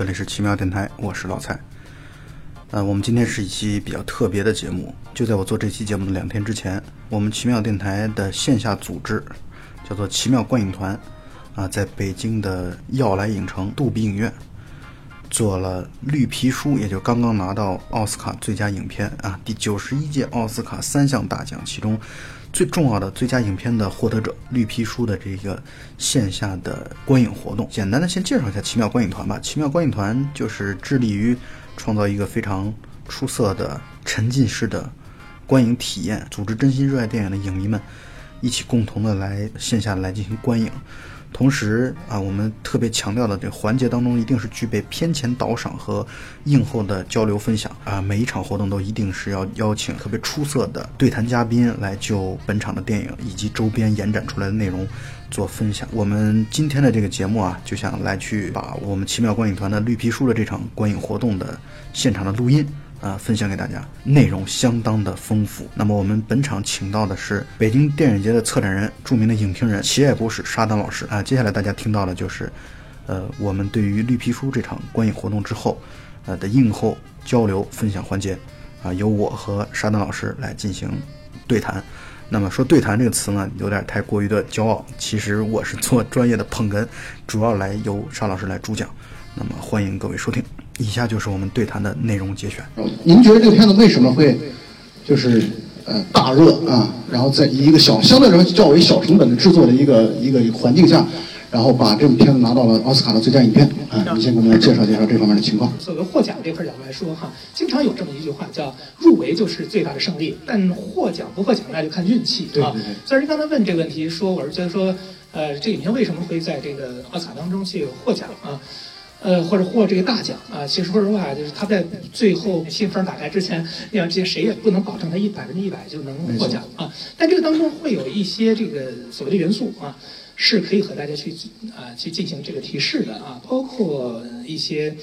这里是奇妙电台，我是老蔡。呃，我们今天是一期比较特别的节目。就在我做这期节目的两天之前，我们奇妙电台的线下组织叫做奇妙观影团啊，在北京的耀来影城杜比影院做了《绿皮书》，也就刚刚拿到奥斯卡最佳影片啊，第九十一届奥斯卡三项大奖，其中最重要的最佳影片的获得者《绿皮书》的这个线下的观影活动。简单的先介绍一下奇妙观影团吧。奇妙观影团就是致力于创造一个非常出色的沉浸式的观影体验，组织真心热爱电影的影迷们一起共同的来线下来进行观影。同时啊，我们特别强调的这个环节当中，一定是具备片前导赏和映后的交流分享啊。每一场活动都一定是要邀请特别出色的对谈嘉宾来就本场的电影以及周边延展出来的内容做分享。我们今天的这个节目啊，就想来去把我们奇妙观影团的绿皮书的这场观影活动的现场的录音。啊，分享给大家，内容相当的丰富。那么我们本场请到的是北京电影节的策展人、著名的影评人、奇爱博士沙丹老师啊。接下来大家听到的就是，呃，我们对于绿皮书这场观影活动之后，呃的映后交流分享环节，啊，由我和沙丹老师来进行对谈。那么说对谈这个词呢，有点太过于的骄傲。其实我是做专业的捧哏，主要来由沙老师来主讲。那么欢迎各位收听。以下就是我们对谈的内容节选。您觉得这个片子为什么会就是呃大热啊？然后在一个小相对来说较为小成本的制作的一个一个环境下，然后把这部片子拿到了奥斯卡的最佳影片啊？您先给我们介绍介绍这方面的情况。作为获奖这块角度来说，哈，经常有这么一句话叫“入围就是最大的胜利”，但获奖不获奖那就看运气啊。所以您刚才问这个问题，说我是觉得说，呃，这影片为什么会在这个奥斯卡当中去获奖啊？呃，或者获这个大奖啊，其实说实话，就是他在最后信封打开之前，那这些谁也不能保证他一百分之一百就能获奖啊。但这个当中会有一些这个所谓的元素啊，是可以和大家去啊去进行这个提示的啊，包括一些。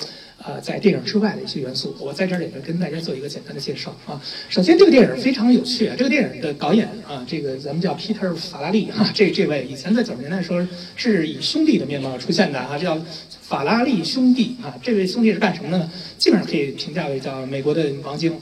呃，在电影之外的一些元素，我在这儿也跟大家做一个简单的介绍啊。首先，这个电影非常有趣啊。这个电影的导演啊，这个咱们叫 Peter 法拉利哈，这这位以前在九十年代的时候是以兄弟的面貌出现的啊，叫法拉利兄弟啊。这位兄弟是干什么的呢？基本上可以评价为叫美国的王晶。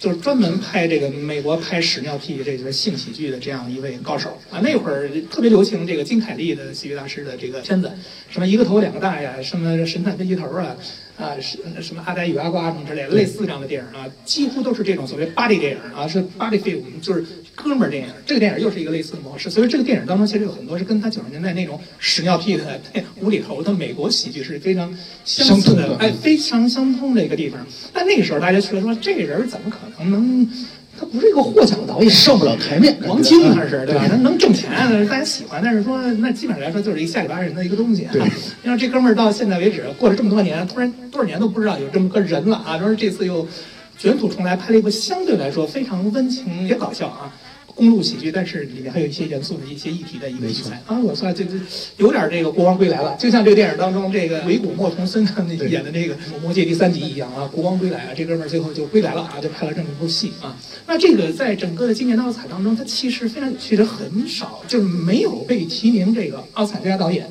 就是专门拍这个美国拍屎尿屁这个性喜剧的这样一位高手啊，那会儿特别流行这个金凯利的喜剧大师的这个片子，什么一个头两个大呀，什么神探飞机头啊，啊是什么阿呆与阿瓜什么之类的，类似这样的电影啊，几乎都是这种所谓 body 电影啊，是 body film，就是哥们儿电影。这个电影又是一个类似的模式，所以这个电影当中其实有很多是跟他九十年代那种屎尿屁的无厘头的美国喜剧是非常相似的，哎，非常相通的一个地方。但那个时候大家觉得说这人怎么可能？能能，他不是一个获奖导演，上不了台面。王晶他是对吧？他能挣钱，大家喜欢。但是说，那基本上来说就是一个下里巴人的一个东西。对，你看这哥们儿到现在为止过了这么多年，突然多少年都不知道有这么个人了啊！说这次又卷土重来，拍了一部相对来说非常温情也搞笑啊。公路喜剧，但是里面还有一些严肃的一些议题的一个题材啊，我算这这有点这个国王归来了，就像这个电影当中这个鬼谷莫童森他们演的那个《魔戒》第三集一样啊，国王归来啊，这哥们儿最后就归来了啊，就拍了这么一部戏啊。那这个在整个的今年的奥斯卡当中，它其实非常有趣的，很少就是没有被提名这个奥斯卡最佳导演。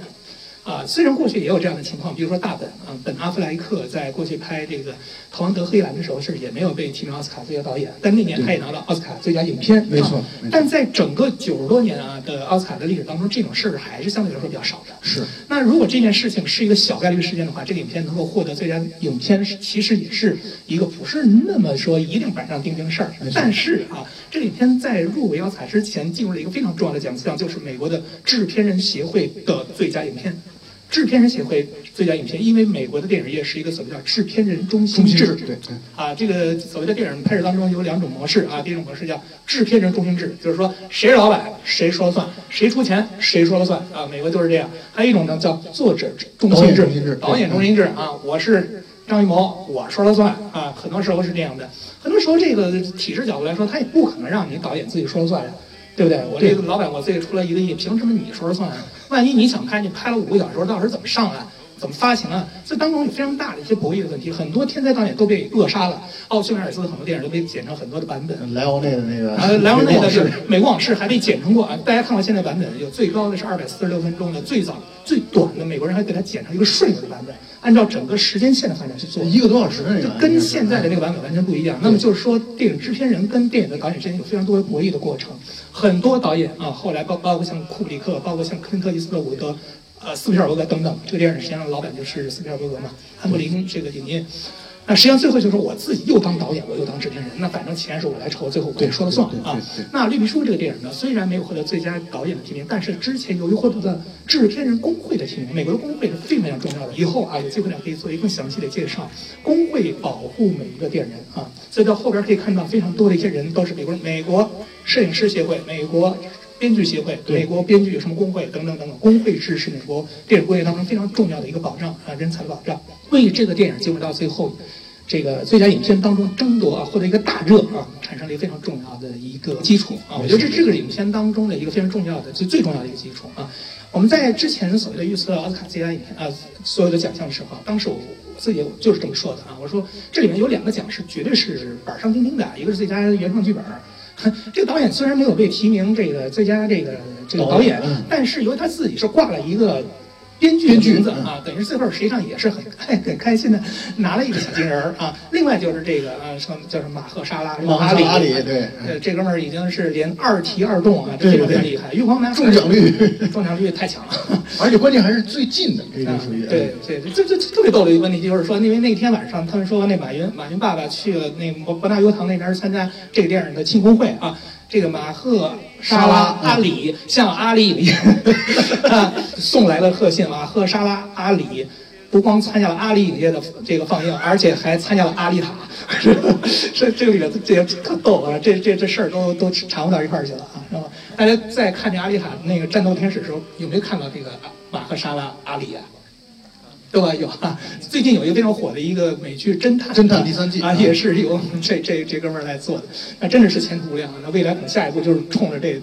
啊，虽然过去也有这样的情况，比如说大本啊，本阿弗莱克在过去拍这个《逃亡德黑兰》的时候是也没有被提名奥斯卡最佳导演，但那年他也拿了奥斯卡最佳影片，没错。但在整个九十多年啊的奥斯卡的历史当中，这种事儿还是相对来说比较少的。是。那如果这件事情是一个小概率事件的话，这个影片能够获得最佳影片，其实也是一个不是那么说一定板上钉钉的事儿。但是啊，这个影片在入围奥斯卡之前进入了一个非常重要的奖项，就是美国的制片人协会的最佳影片。制片人协会最佳影片，因为美国的电影业是一个所谓叫制片人中心制，对对啊，这个所谓的电影拍摄当中有两种模式啊，第一种模式叫制片人中心制，就是说谁是老板谁说了算，谁出钱谁说了算啊，美国就是这样。还有一种呢叫作者中心制，导演中心制啊，我是张艺谋，我说了算啊，很多时候是这样的。很多时候这个体制角度来说，他也不可能让你导演自己说了算呀。对不对？我这个老板，我自己出了一个亿，凭什么你说了算？万一你想拍，你拍了五个小时，到时候怎么上岸？怎么发行啊？这当中有非常大的一些博弈的问题，很多天才导演都被扼杀了。奥匈威尔斯的很多电影都被剪成很多的版本。莱昂内的那个，呃，莱昂内的是《是美国往事》还被剪成过啊，大家看过现在版本，有最高的是二百四十六分钟的，最早最短的美国人还给它剪成一个顺着的版本，按照整个时间线的发展去做。一个多小时的那个，跟现在的那个版本完全不一样。那么就是说，电影制片人跟电影的导演之间有非常多的博弈的过程。很多导演啊，后来包包括像库布里克，包括像克林特·伊斯特伍德、呃斯皮尔伯格等等，这个电影实际上老板就是斯皮尔伯格嘛，汉布林这个影业。那实际上最后就是我自己又当导演，我又当制片人，那反正钱是我来筹，最后我也说了算啊。那《绿皮书》这个电影呢，虽然没有获得最佳导演的提名，但是之前由于获得了制片人工会的提名，美国的工会是非常非常重要的。以后啊有机会呢可以做一个更详细的介绍，工会保护每一个电影人啊，所以到后边可以看到非常多的一些人都是美国人，美国摄影师协会、美国。编剧协会、美国编剧有什么工会等等等等，工会制是美国电影工业当中非常重要的一个保障啊，人才的保障，为这个电影进入到最后。这个最佳影片当中争夺啊，获得一个大热啊，产生了一个非常重要的一个基础啊。我觉得这这个影片当中的一个非常重要的、最最重要的一个基础啊。我们在之前所谓的预测奥斯卡最佳影片啊所有的奖项的时候，当时我自己就是这么说的啊，我说这里面有两个奖是绝对是板上钉钉的，一个是最佳原创剧本。这个导演虽然没有被提名这个最佳这个这个导演，但是由于他自己是挂了一个。编剧名字啊，等于最后实际上也是很 很开心的拿了一个小金人儿啊。另外就是这个啊，什么叫什么马赫沙拉，马里，阿里对，呃，这哥们儿已经是连二提二中啊，这非常厉害。玉皇南中奖率中奖率太强了，而且关键还是最近的，这个属于对对，这这特别逗的一个问题就是说，因为那天晚上他们说那马云马云爸爸去了那博博纳优堂那边参加这个电影的庆功会啊。这个马赫沙拉阿里向阿里里 啊送来了贺信，啊赫沙拉阿里不光参加了阿里影业的这个放映，而且还参加了阿里塔，这这个里面这也特逗啊！这这这事儿都都缠不到一块儿去了啊，是吧？大家在看这阿里塔那个战斗天使的时候，有没有看到这个马赫沙拉阿里啊？对吧？有啊，最近有一个非常火的一个美剧《侦探》，侦探第三季啊，也是由这这这哥们儿来做的，那真的是前途无量啊！那未来可能下一步就是冲着这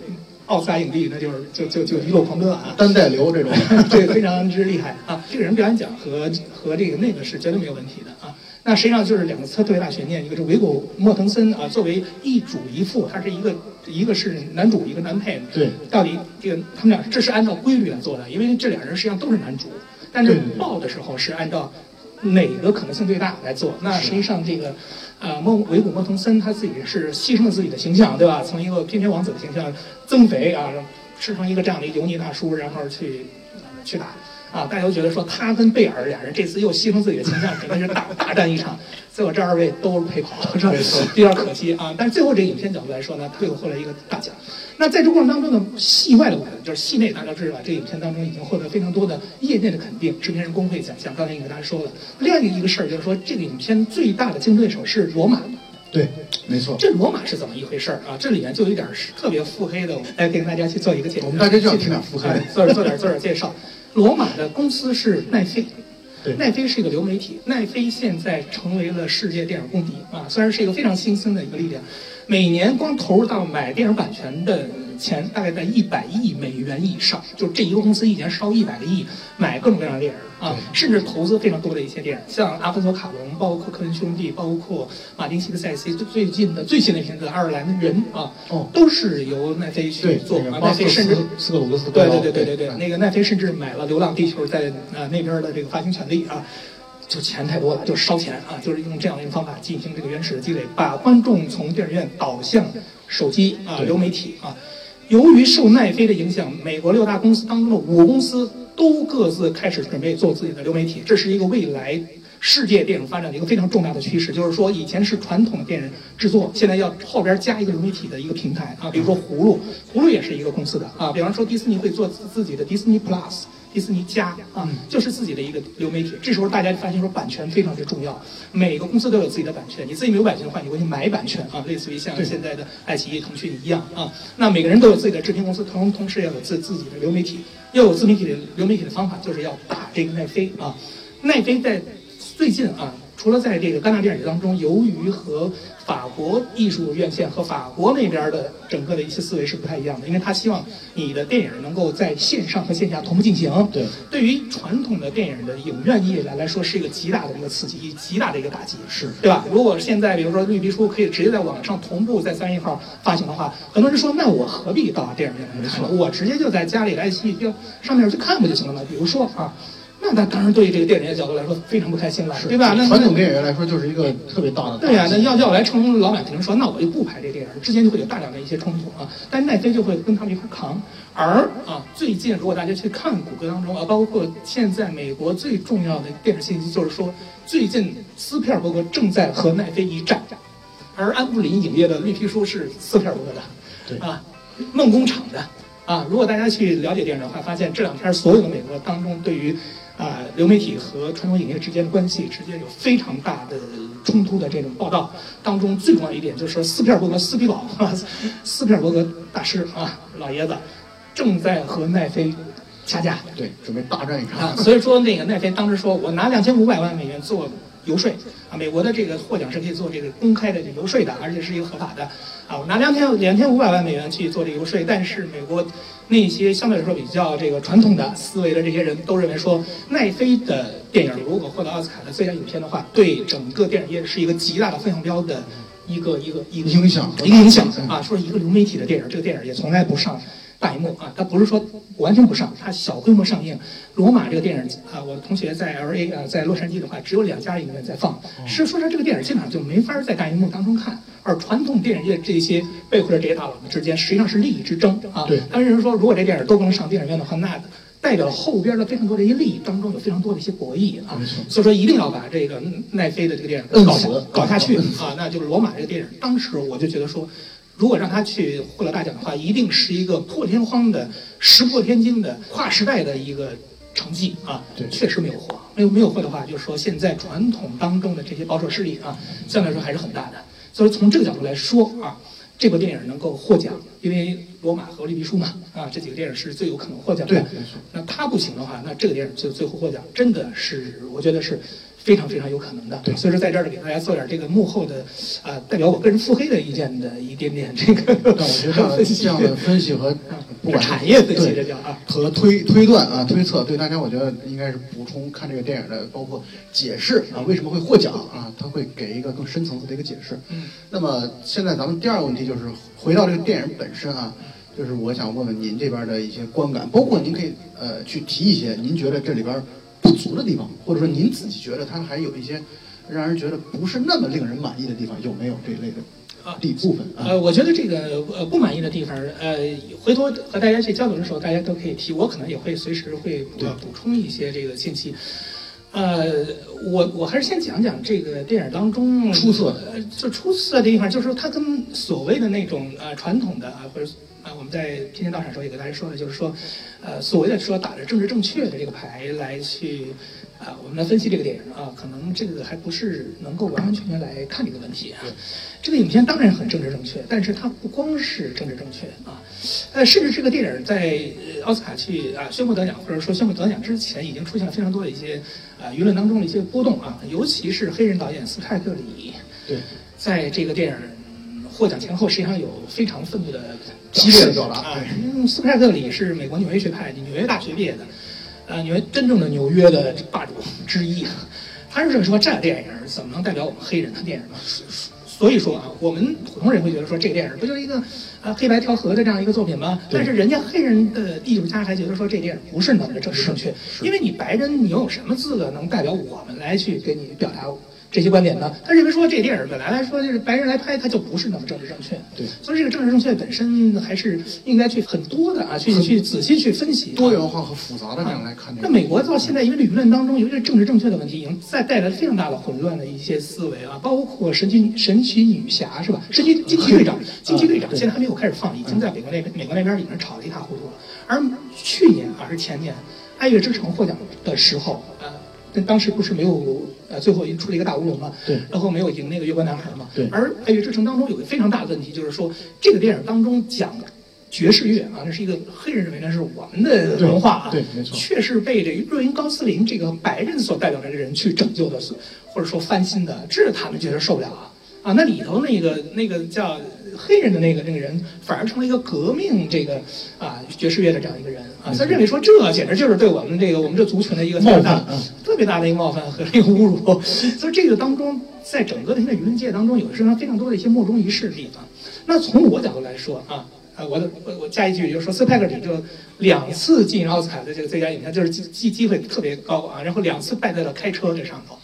奥斯卡影帝，那就是就就就一路狂奔啊！单带流这种，对，非常之厉害啊！这个人表演奖和和这个那个是绝对没有问题的啊！那实际上就是两个特特别大悬念，一个是维果莫腾森啊，作为一主一副，他是一个一个是男主，一个男配，对，到底这个他们俩这是按照规律来做的，因为这俩人实际上都是男主。但是报的时候是按照哪个可能性最大来做？那实际上这个，呃，莫维古莫腾森他自己是牺牲了自己的形象，对吧？从一个翩翩王子的形象增肥啊，吃成一个这样的油腻大叔，然后去去打啊！大家都觉得说他跟贝尔俩人这次又牺牲自己的形象，肯定是大大战一场。结果这二位都陪跑，是吧？比较可惜啊。但是最后这个影片角度来说呢，他又获得一个大奖。那在这过程当中呢，戏外的部分就是戏内，大家知道这个影片当中已经获得非常多的业内的肯定，制片人工会奖项。刚才已经跟大家说了。另外一个事儿就是说，这个影片最大的竞争对手是罗马。对，没错。这罗马是怎么一回事儿啊？这里面就有点特别腹黑的，来给大家去做一个介绍。我们大家就要听点腹黑，做点做点做点介绍。罗马的公司是奈飞。奈飞是一个流媒体，奈飞现在成为了世界电影公敌啊！虽然是一个非常新兴的一个力量，每年光投入到买电影版权的钱大概在一百亿美元以上，就这一个公司一年烧一百个亿买各种各样的电影。啊，甚至投资非常多的一些电影，像阿方索卡隆，包括科恩兄弟，包括马丁西克塞斯最近的最新的片子《爱尔兰人》啊，哦，都是由奈飞去做。奈飞甚至斯克鲁斯对对对对对对，那个奈飞甚至买了《流浪地球》在啊那边的这个发行权利啊，就钱太多了，就烧钱啊，就是用这样的一个方法进行这个原始的积累，把观众从电影院导向手机啊流媒体啊。由于受奈飞的影响，美国六大公司当中的五公司。都各自开始准备做自己的流媒体，这是一个未来世界电影发展的一个非常重大的趋势。就是说，以前是传统的电影制作，现在要后边加一个流媒体的一个平台啊，比如说葫芦，葫芦也是一个公司的啊。比方说，迪士尼会做自自己的迪士尼 Plus、迪士尼加啊，就是自己的一个流媒体。这时候大家发现说，版权非常之重要，每个公司都有自己的版权，你自己没有版权的话，你会去买版权啊，类似于像现在的爱奇艺、腾讯一样啊。那每个人都有自己的制片公司，同同时要有自自己的流媒体。要有自媒体的流媒体的方法，就是要打这个奈飞啊。奈飞在最近啊，除了在这个戛纳电影节当中，由于和法国艺术院线和法国那边的整个的一些思维是不太一样的，因为他希望你的电影能够在线上和线下同步进行。对，对于传统的电影的影院业来来说，是一个极大的一个刺激，极大的一个打击，是对吧？如果现在比如说绿皮书可以直接在网上同步在三月一号发行的话，很多人说那我何必到电影院来看呢？我直接就在家里来戏就上面去看不就行了吗？比如说啊。那那当然对于这个电影的角度来说非常不开心了，对吧？那传统电影人来说就是一个特别大的。对呀，那要要来成龙，老板肯定说，那我就不拍这电影，之间就会有大量的一些冲突啊。但奈飞就会跟他们一块扛。而啊，最近如果大家去看谷歌当中啊，包括现在美国最重要的电视信息，就是说最近斯皮尔伯格正在和奈飞一战，而安布林影业的绿皮书是斯皮尔伯格的，对啊，梦工厂的啊。如果大家去了解电影的话，发现这两天所有的美国当中对于啊，流媒体和传统影业之间的关系之间有非常大的冲突的这种报道当中，最重要一点就是说，斯皮尔伯格斯皮老啊，斯皮尔伯格大师啊，老爷子正在和奈飞掐架，对，准备大战一场啊。所以说，那个奈飞当时说我拿两千五百万美元做游说啊，美国的这个获奖是可以做这个公开的游说的，而且是一个合法的啊。我拿两千两千五百万美元去做这个游说，但是美国。那些相对来说比较这个传统的思维的这些人都认为说，奈飞的电影如果获得奥斯卡的最佳影片的话，对整个电影业是一个极大的风向标的一个一个一个影响，一个影响啊。说一个流媒体的电影，这个电影也从来不上。大荧幕啊，它不是说完全不上，它小规模上映。罗马这个电影啊，我的同学在 L A 啊，在洛杉矶的话，只有两家影院在放。是说，说这个电影基本上就没法在大荧幕当中看。而传统电影业这些背后的这些大佬们之间，实际上是利益之争啊。对。当然，人说如果这电影都不能上电影院的话，那代表后边的非常多的一些利益当中有非常多的一些博弈啊。所以说，一定要把这个奈飞的这个电影搞下搞下去啊。那就是罗马这个电影，当时我就觉得说。如果让他去获得大奖的话，一定是一个破天荒的、石破天惊的、跨时代的一个成绩啊！对，确实没有获，没有没有获的话，就是说现在传统当中的这些保守势力啊，相对来说还是很大的。所以从这个角度来说啊，这部电影能够获奖，因为《罗马》和《绿皮书》嘛，啊，这几个电影是最有可能获奖的。对，那他不行的话，那这个电影就最后获奖，真的是我觉得是。非常非常有可能的，对，所以说在这儿给大家做点这个幕后的，啊，代表我个人腹黑的意见的一点点这个。但我觉得这样的分析和不管产业分析这叫啊，和推推断啊推测，对大家我觉得应该是补充看这个电影的，包括解释啊为什么会获奖啊，他会给一个更深层次的一个解释。嗯。那么现在咱们第二个问题就是回到这个电影本身啊，就是我想问问您这边的一些观感，包括您可以呃去提一些您觉得这里边。不足的地方，或者说您自己觉得它还有一些让人觉得不是那么令人满意的地方，有没有这一类的啊？底部分啊呃，我觉得这个呃不满意的地方，呃，回头和大家去交流的时候，大家都可以提，我可能也会随时会补充一些这个信息。呃，我我还是先讲讲这个电影当中出色，呃，就出色的地方，就是说它跟所谓的那种呃传统的啊或者。啊，我们在天天道场时候也跟大家说了，就是说，呃，所谓的说打着政治正确的这个牌来去，啊，我们来分析这个电影啊，可能这个还不是能够完完全全来看这个问题啊。这个影片当然很政治正确，但是它不光是政治正确啊，呃，甚至这个电影在奥斯卡去啊宣布得奖或者说宣布得奖之前，已经出现了非常多的一些啊舆论当中的一些波动啊，尤其是黑人导演斯派克里，对，在这个电影。获奖前后实际上有非常愤怒的激烈的表达啊！斯派克里是美国纽约学派，纽约大学毕业的，呃，纽约真正的纽约的霸主之一。他是说这电影怎么能代表我们黑人的电影呢？所以说啊，我们普通人会觉得说这个电影不就是一个啊黑白调和的这样一个作品吗？但是人家黑人的艺术家还觉得说这电影不是那么的政治正确，因为你白人你有什么资格能代表我们来去给你表达？这些观点呢？他认为说这个电影本来来说就是白人来拍，他就不是那么政治正确。对，所以这个政治正确本身还是应该去很多的啊，去去仔细去分析，多元化和复杂的这样来看。那美国到现在，因为舆论当中，尤其是政治正确的问题，已经在带来非常大的混乱的一些思维啊，包括神奇神奇女侠是吧？神奇惊奇队长，惊奇队长现在还没有开始放，已经在美国那边美国那边已经吵得一塌糊涂了。而去年还是前年，《爱乐之城》获奖的时候啊。当时不是没有呃，最后出了一个大乌龙嘛？对。然后没有赢那个月光男孩嘛？对。而《爱乐之城》当中有个非常大的问题，就是说这个电影当中讲爵士乐啊，那是一个黑人认为那是我们的文化啊，对对没错却是被这个瑞恩高斯林这个白人所代表的人去拯救的，或者说翻新的，这是他们觉得受不了啊啊！那里头那个那个叫黑人的那个那个人，反而成了一个革命这个啊爵士乐的这样一个人啊，他认为说这简直就是对我们这个我们这族群的一个特别大冒犯嗯特别大的一个冒犯和一个侮辱。所以这个当中，在整个的现在舆论界当中，有非常非常多的一些莫衷一是的地方。那从我角度来说啊，呃，我的我我加一句，就是说斯派克里就两次进奥斯卡的这个最佳影片，就是机机机会特别高啊，然后两次败在了开车这上头。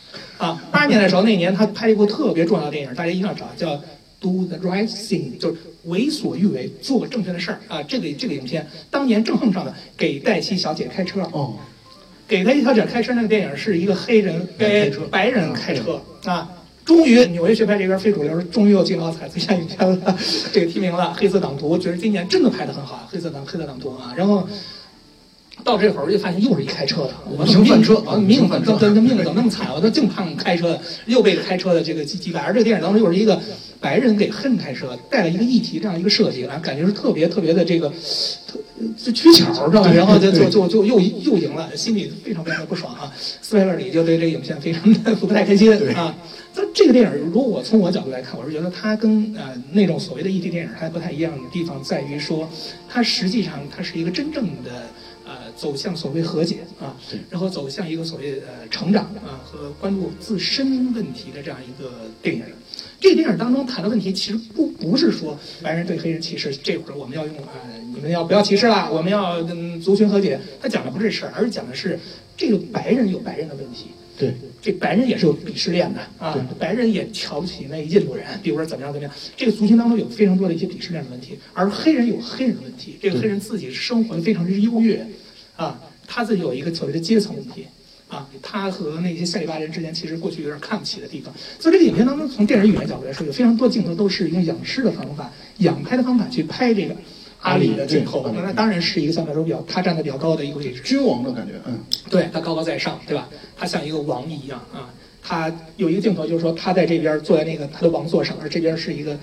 啊，八十年的时候，那年他拍了一部特别重要的电影，大家一定要找，叫《Do the Right Thing》，就是为所欲为，做正确的事儿啊。这个这个影片当年正碰上的给黛西小姐开车，哦，给黛西小姐开车那个电影是一个黑人给白人开车啊。终于，纽约学派这边非主流终于又进了奥斯卡最佳影片了，这个提名了《黑色党徒》，觉得今年真的拍得很好，《黑色党黑色党徒》啊。然后到这会儿就发现又是一开车的，我命犯车啊，命犯车怎么命怎么那么惨？我都净看开车的，又被开车的这个击击败。而这个电影当中又是一个白人给黑人开车，带了一个议题这样一个设计，然后感觉是特别特别的这个特就取巧，知道吧？然后就就就就又又赢了，心里非常非常的不爽啊。斯派尔里就对这个影片非常的不太开心啊。那这个电影，如果我从我角度来看，我是觉得它跟呃那种所谓的议题电影还不太一样的地方在于说，它实际上它是一个真正的呃走向所谓和解啊，然后走向一个所谓呃成长啊和关注自身问题的这样一个电影。这个电影当中谈的问题其实不不是说白人对黑人歧视，这会儿我们要用呃你们要不要歧视啦，我们要嗯族群和解，他讲的不是这事儿，而是讲的是这个白人有白人的问题。对，这白人也是有鄙视链的啊，白人也瞧不起那印度人，比如说怎么样怎么样，这个族群当中有非常多的一些鄙视链的问题，而黑人有黑人的问题，这个黑人自己生活的非常之优越，啊，他自己有一个所谓的阶层问题。啊，他和那些下里巴人之间其实过去有点看不起的地方，所以这个影片当中，从电影语言角度来说，有非常多镜头都是用仰视的方法、仰拍的方法去拍这个阿里的镜头，那当然是一个相对来说比较他站的比较高的一个位置，君王的感觉，嗯，对他高高在上，对吧？他像一个王一样啊。他有一个镜头，就是说他在这边坐在那个他的王座上，而这边是一个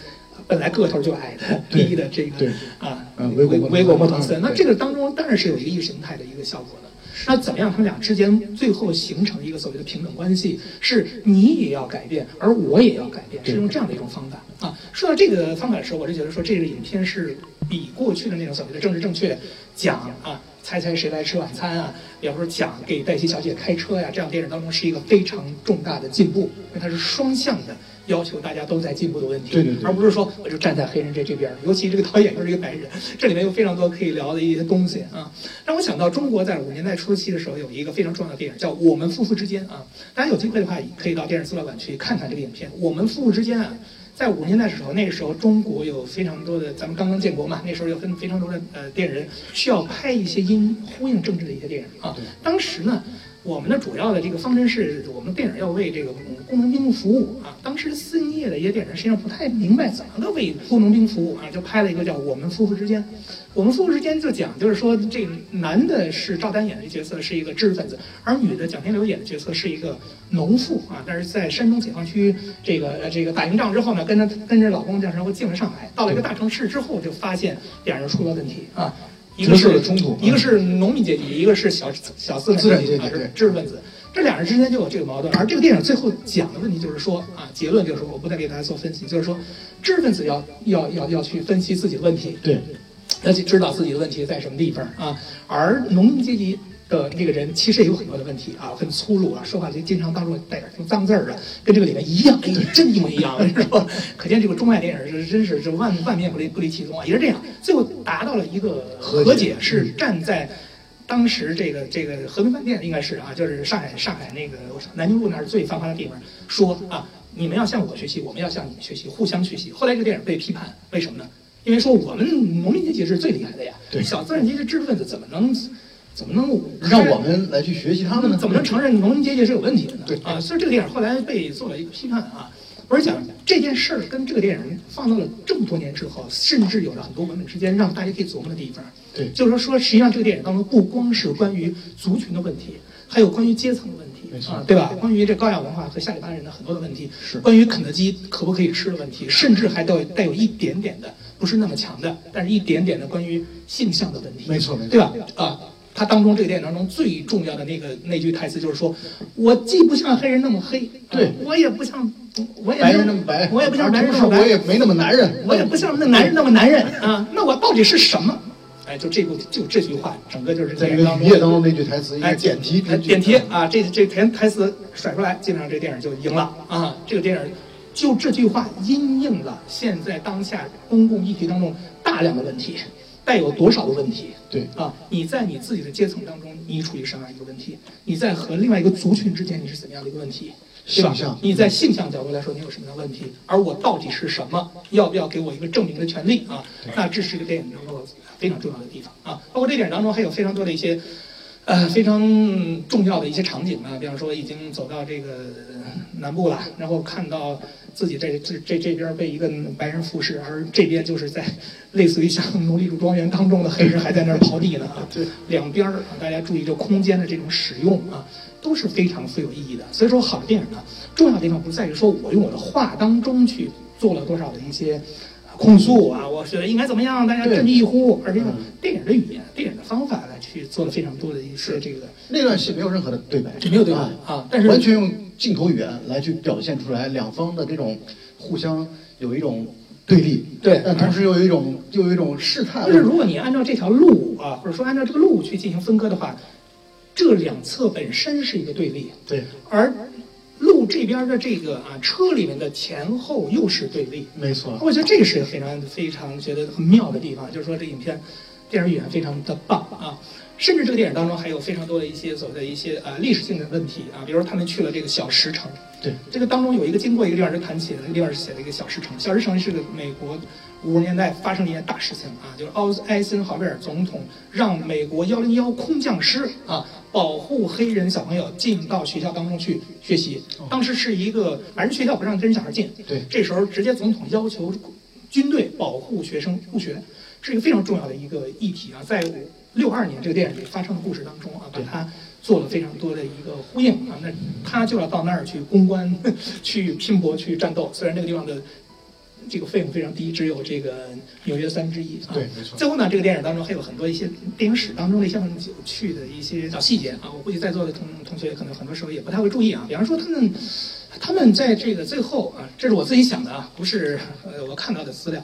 本来个头就矮的 低的这个啊嗯维维果维果莫腾森。嗯那这个当中当然是有一个意识形态的一个效果的。那怎么样，他们俩之间最后形成一个所谓的平等关系？是你也要改变，而我也要改变，是用这样的一种方法啊。说到这个方法的时候，我就觉得说这个影片是比过去的那种所谓的政治正确讲啊，猜猜谁来吃晚餐啊，比方说讲给黛西小姐开车呀，这样电影当中是一个非常重大的进步，因为它是双向的。要求大家都在进步的问题，对对对而不是说我就站在黑人这这边儿，尤其这个导演又是一个白人，这里面有非常多可以聊的一些东西啊，让我想到中国在五十年代初期的时候有一个非常重要的电影叫《我们夫妇之间》啊，大家有机会的话可以到电影资料馆去看看这个影片《我们夫妇之间》啊。在五十年代的时候，那个时候中国有非常多的，咱们刚刚建国嘛，那时候有非非常多的呃电影人需要拍一些因呼应政治的一些电影啊。当时呢，我们的主要的这个方针是我们电影要为这个工农兵服务啊。当时私营业的一些电影实际上不太明白怎么个为工农兵服务啊，就拍了一个叫《我们夫妇之间》。我们夫妇之间就讲，就是说这个男的是赵丹演的角色是一个知识分子，而女的蒋天流演的角色是一个农妇啊。但是在山东解放区这个这个打赢仗之后呢，跟着跟着老公这样然后进了上海，到了一个大城市之后，就发现两人出了问题啊。一个是冲突一个是农民阶级，一个是小小资资产阶级是知识分子。这两人之间就有这个矛盾，而这个电影最后讲的问题就是说啊，结论就是说，我不再给大家做分析，就是说，知识分子要要要要去分析自己的问题，对，要去知道自己的问题在什么地方啊。而农民阶级的这个人其实也有很多的问题啊，很粗鲁啊，说话就经常当中带点什么脏字儿啊，跟这个里面一样，哎，真一模一样，是吧？可见这个中外电影是真是这万万变不离不离其宗啊，也是这样，最后达到了一个和和解解，是站在。当时这个这个和平饭店应该是啊，就是上海上海那个南京路那儿最繁华的地方，说啊，你们要向我学习，我们要向你们学习，互相学习。后来这个电影被批判，为什么呢？因为说我们农民阶级是最厉害的呀，对小资产阶级知识分子怎么能怎么能让我们来去学习他们呢？怎么能承认农民阶级是有问题的呢？对啊，所以这个电影后来被做了一个批判啊。我是讲这件事儿跟这个电影放到了这么多年之后，甚至有了很多文本之间让大家可以琢磨的地方。对就是说说实际上这个电影当中不光是关于族群的问题，还有关于阶层的问题，没错啊，对吧？关于这高雅文化和下里巴人的很多的问题，是关于肯德基可不可以吃的问题，甚至还带带有一点点的不是那么强的，但是一点点的关于性向的问题，没错没错对吧？啊，它当中这个电影当中最重要的那个那句台词就是说，我既不像黑人那么黑，对啊我也不像我也白没有人那么白，我也不像而白人那么白，我也没那么男人，我也不像那男人那么男人啊，那我到底是什么？哎，就这部就这句话，整个就是在电影当中这个雨夜当中那句台词，一哎个点题哎之句点题啊，这这台台词甩出来，基本上这电影就赢了啊！这个电影就这句话因应了现在当下公共议题当中大量的问题，带有多少的问题？对啊，你在你自己的阶层当中，你处于什么样一个问题？你在和另外一个族群之间，你是怎么样的一个问题？对吧性向你在性向角度来说，你有什么样的问题？而我到底是什么？要不要给我一个证明的权利啊？那这是一个电影当中非常重要的地方啊。包括这电影当中还有非常多的一些，呃，非常重要的一些场景啊，比方说已经走到这个南部了，然后看到自己这这这这边被一个白人服侍，而这边就是在 类似于像奴隶主庄园当中的黑人还在那儿刨地呢啊。对，两边儿啊，大家注意这空间的这种使用啊，都是非常富有意义的。所以说，好的电影呢，重要的地方不在于说我用我的话当中去做了多少的一些呃控诉啊，我觉得应该怎么样，大家振臂一呼，而是用嗯。电影的语言、电影的方法来去做了非常多的一些这个那段戏没有任何的对白，没有对白啊。但是完全用镜头语言来去表现出来两方的这种互相有一种对立，对。但同时又有一种又有一种试探，就是如果你按照这条路啊，或者说按照这个路去进行分割的话，这两侧本身是一个对立，对，而路这边的这个啊车里面的前后又是对立。没错，我觉得这个是非常非常觉得很妙的地方，就是说这影片电影语言非常的棒啊。甚至这个电影当中还有非常多的一些所谓的一些呃历史性的问题啊，比如说他们去了这个小石城，对，这个当中有一个经过一个地方是谈起的，那个地方是写了一个小石城。小石城是个美国五十年代发生的一件大事情啊，就是奥斯艾森豪威尔总统让美国幺零幺空降师啊保护黑人小朋友进到学校当中去学习。当时是一个反正学校不让黑人小孩进，对这时候直接总统要求军队保护学生入学，是一个非常重要的一个议题啊，在六二年这个电影里发生的故事当中啊，把它做了非常多的一个呼应啊。那他就要到那儿去攻关、去拼搏、去战斗。虽然这个地方的这个费用非常低，只有这个纽约三分之一啊。对没错最后呢，这个电影当中还有很多一些电影史当中的一些很有趣的一些小细节啊，我估计在座的同同学可能很多时候也不太会注意啊。比方说他们。他们在这个最后啊，这是我自己想的啊，不是呃我看到的资料。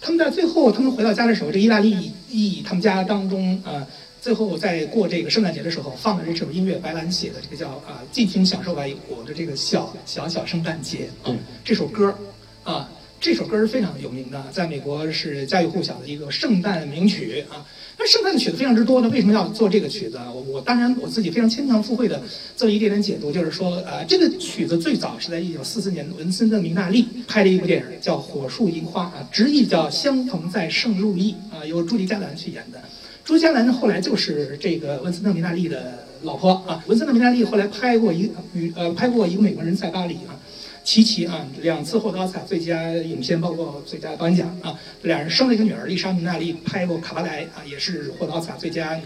他们在最后，他们回到家的时候，这意大利裔他们家当中啊，最后在过这个圣诞节的时候放的这首音乐，白兰写的这个叫啊，尽情享受吧，我的这个小小小圣诞节啊，这首歌啊，这首歌是非常有名的，在美国是家喻户晓的一个圣诞名曲啊。那圣诞的曲子非常之多，那为什么要做这个曲子啊？我我当然我自己非常牵强附会的做一点点解读，就是说，呃，这个曲子最早是在一九四四年，文森特·明纳利拍的一部电影叫《火树银花》啊，直译叫《相逢在圣路易》啊，由朱迪·加兰去演的。朱迪·加兰后来就是这个文森特·明纳利的老婆啊。文森特·明纳利后来拍过一与呃拍过一个美国人在巴黎啊。齐齐啊，两次获得奥斯卡最佳影片，包括最佳导演奖啊。两人生了一个女儿，丽莎·明纳利拍过《卡巴莱》啊，也是获得奥斯卡最佳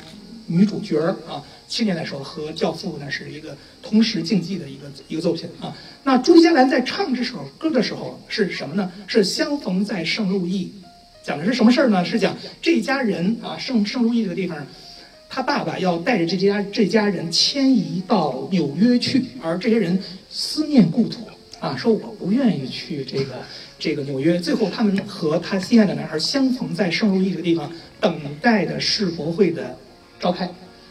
女主角啊。七年代时候和《教父》呢是一个同时竞技的一个一个作品啊。那朱迪·加兰在唱这首歌的时候是什么呢？是相逢在圣路易，讲的是什么事儿呢？是讲这家人啊，圣圣路易这个地方。他爸爸要带着这家这家人迁移到纽约去，而这些人思念故土啊，说我不愿意去这个这个纽约。最后，他们和他心爱的男孩相逢在圣路易这个地方，等待的世博会的召开。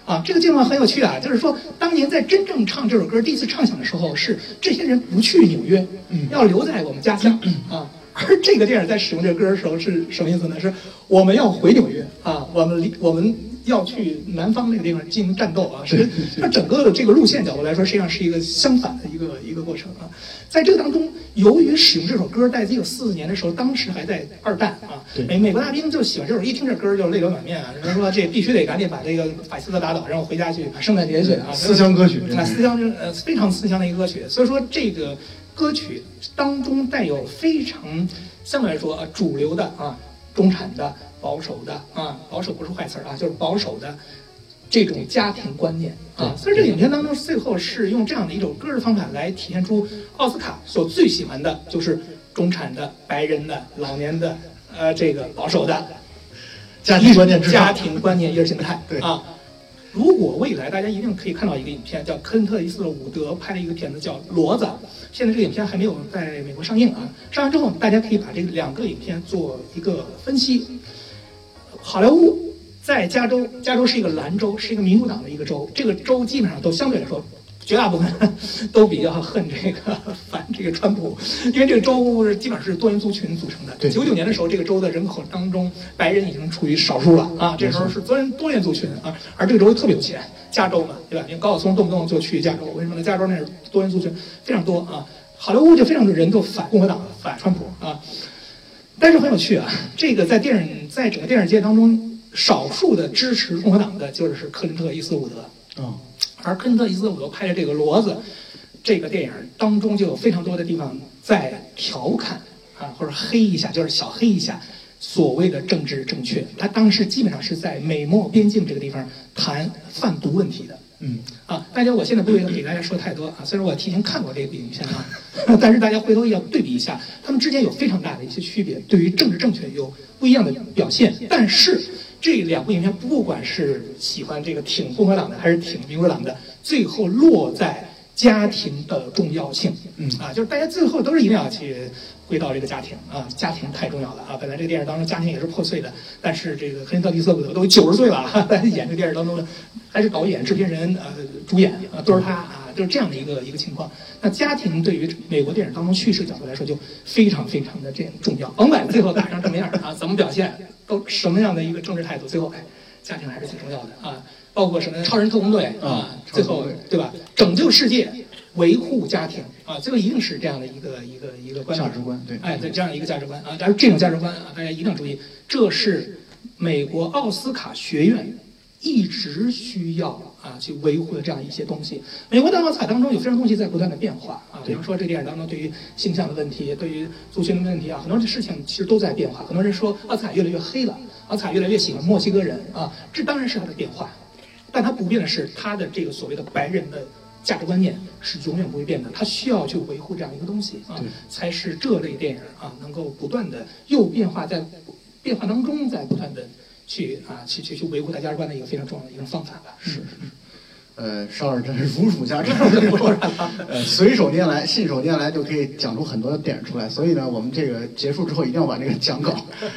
啊，这个镜头很有趣啊，就是说，当年在真正唱这首歌第一次唱响的时候，是这些人不去纽约，要留在我们家乡啊。而这个电影在使用这个歌的时候是什么意思呢？是我们要回纽约啊，我们离我们要去南方那个地方进行战斗啊。是它整个的这个路线角度来说，实际上是一个相反的一个一个过程啊。在这个当中，由于使用这首歌，在一九四四年的时候，当时还在二战啊，美美国大兵就喜欢这首，一听这歌就泪流满面啊。人说这必须得赶紧把这个法西斯打倒，然后回家去圣诞节去啊。思乡歌曲啊，思乡呃非常思乡的一个歌曲。所以说这个歌曲当中带有非常相对来说啊主流的啊中产的保守的啊保守不是坏词儿啊，就是保守的。这种家庭观念啊，所以这个影片当中最后是用这样的一种歌的方法来体现出奥斯卡所最喜欢的就是中产的、白人的、老年的、呃，这个保守的家庭观念之家庭观念意识形态对啊。如果未来大家一定可以看到一个影片，叫科恩特·伊斯特伍德拍的一个片子叫《骡子》，现在这个影片还没有在美国上映啊。上映之后，大家可以把这两个影片做一个分析。好莱坞在加州，加州是一个蓝州，是一个民主党的一个州，这个州基本上都相对来说。绝大部分都比较恨这个 反这个川普，因为这个州基本上是多元族群组成的。对九九年的时候，这个州的人口当中，白人已经处于少数了啊。这时候是多元多元族群啊，而这个州又特别有钱，加州嘛，对吧？因为高晓松动不动就去加州，为什么呢？加州那是多元族群非常多啊。好莱坞就非常多人都反共和党，反川普啊。但是很有趣啊，这个在电影在整个电影界当中，少数的支持共和党的就是克林特·伊斯特伍德。啊，而克林特·伊斯特伍德拍的这个《骡子》这个电影当中，就有非常多的地方在调侃啊，或者黑一下，就是小黑一下所谓的政治正确。他当时基本上是在美墨边境这个地方谈贩毒问题的。嗯，啊，大家我现在不会给大家说太多啊，虽然我提前看过这部影片啊，但是大家回头要对比一下，他们之间有非常大的一些区别，对于政治正确有不一样的表现。但是这两部影片，不管是喜欢这个挺共和党的，还是挺民主党的，最后落在家庭的重要性。嗯啊，就是大家最后都是一定要去归到这个家庭啊，家庭太重要了啊。本来这个电影当中家庭也是破碎的，但是这个克林特·伊斯特伍德都九十岁了，哈哈演这个电影当中的还是导演、制片人、呃主演啊，都是他啊，就是这样的一个一个情况。那家庭对于美国电影当中叙事角度来说，就非常非常的这样重要。甭管最后打成什么样啊，怎么表现，都什么样的一个政治态度，最后哎，家庭还是最重要的啊。包括什么超人特工队啊啊，最后对吧？拯救世界，维护家庭啊，最后一定是这样的一个一个一个观点价值观对哎，对这样一个价值观啊，但是这种价值观啊，大家一定要注意，这是美国奥斯卡学院一直需要啊去维护的这样一些东西。美国的奥斯卡当中有非常东西在不断的变化啊，比方说这个电影当中对于性向的问题，对于族群的问题啊，很多的事情其实都在变化。很多人说奥斯卡越来越黑了，奥斯卡越来越喜欢墨西哥人啊，这当然是它的变化。但它不变的是，它的这个所谓的白人的价值观念是永远不会变的。它需要去维护这样一个东西啊，才是这类电影啊能够不断的又变化，在变化当中在不断的去啊去去去维护大价值观的一个非常重要的一种方法吧。是，呃，邵老师真是如数家珍，呃，随手拈来，信手拈来就可以讲出很多的点儿出来。所以呢，我们这个结束之后一定要把这个讲稿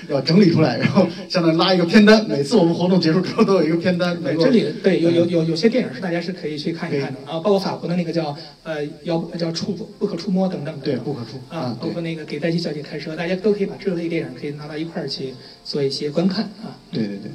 要整理出来，然后相当于拉一个片单。每次我们活动结束之后都有一个片单，能对，这里对有有有有些电影是大家是可以去看一看的啊，包括法国的那个叫呃要叫触不可触摸等等的对不可触啊包括那个给黛西小姐开车，大家都可以把这类电影可以拿到一块儿去做一些观看啊。对对对。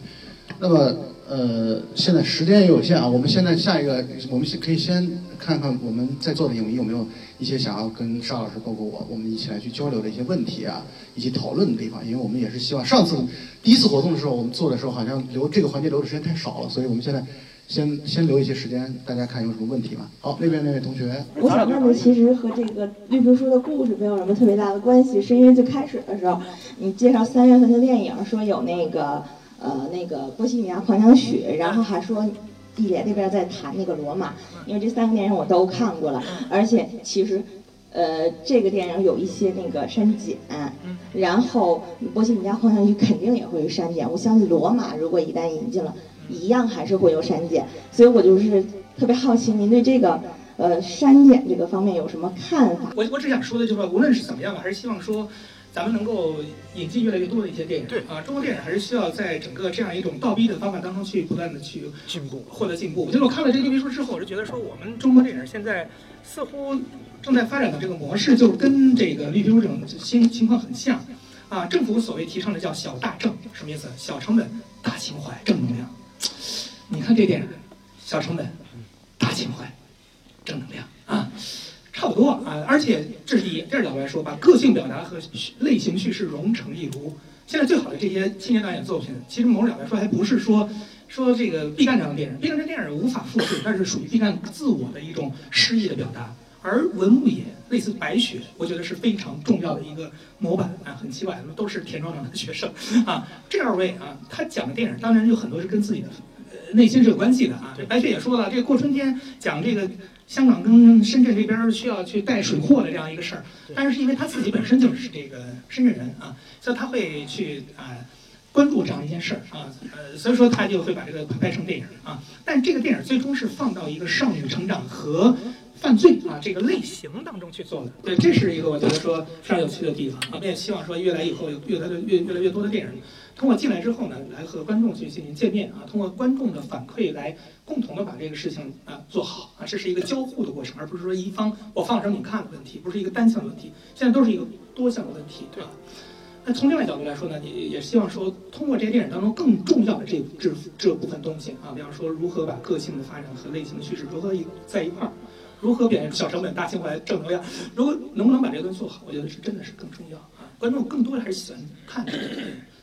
那么呃，现在时间也有限啊，我们现在下一个，我们可以先看看我们在座的影迷有没有一些想要跟沙老师，包括我，我们一起来去交流的一些问题啊，以及讨论的地方。因为我们也是希望上次第一次活动的时候，我们做的时候好像留这个环节留的时间太少了，所以我们现在先先留一些时间，大家看有什么问题吗？好，那边那位同学，我想问的其实和这个绿皮书的故事没有什么特别大的关系，是因为最开始的时候，你介绍三月份的电影，说有那个呃那个波西米亚狂想曲，然后还说地铁那边在谈那个罗马，因为这三个电影我都看过了，而且其实。呃，这个电影有一些那个删减，然后波西米亚狂想曲肯定也会有删减。我相信罗马如果一旦引进了，一样还是会有删减。所以我就是特别好奇，您对这个呃删减这个方面有什么看法？我我只想说的就是说，无论是怎么样吧，还是希望说，咱们能够引进越来越多的一些电影。对啊，中国电影还是需要在整个这样一种倒逼的方法当中去不断的去进步。获得进步。就是我看了这个绿皮书之后，我就觉得说，我们中国电影现在似乎正在发展的这个模式，就跟这个绿皮书这种情情况很像。啊，政府所谓提倡的叫小大政，什么意思？小成本、大情怀、正能量。你看这电影，小成本、大情怀、正能量啊，差不多啊。而且这是第一，第二角度来说，把个性表达和类型叙事融成一炉。现在最好的这些青年导演作品，其实某种角度来说，还不是说说这个毕赣这样的电影，毕赣这电影无法复制，但是属于毕赣自我的一种诗意的表达。而文物野类似白雪，我觉得是非常重要的一个模板啊，很奇怪，都是田壮壮的学生啊。这二位啊，他讲的电影当然有很多是跟自己的内心是有关系的啊。白雪也说了，这个过春天讲这个香港跟深圳这边需要去带水货的这样一个事儿，但是是因为他自己本身就是这个深圳人啊，所以他会去啊关注这样一件事儿啊，呃，所以说他就会把这个拍成电影啊。但这个电影最终是放到一个少女成长和犯罪啊这个类型当中去做的，对，这是一个我觉得说非常有趣的地方啊。我们也希望说越来以后有越来的越越来越多的电影。通过进来之后呢，来和观众去进行见面啊，通过观众的反馈来共同的把这个事情啊做好啊，这是一个交互的过程，而不是说一方我放什么你看的问题，不是一个单向的问题，现在都是一个多项的问题，对吧？那从另外角度来说呢，也也希望说通过这些电影当中更重要的这这这部分东西啊，比方说如何把个性的发展和类型的叙事如何一在一块儿，如何表现小成本大情怀正能量，如果能不能把这个东西做好，我觉得是真的是更重要啊，观众更多的还是喜欢看。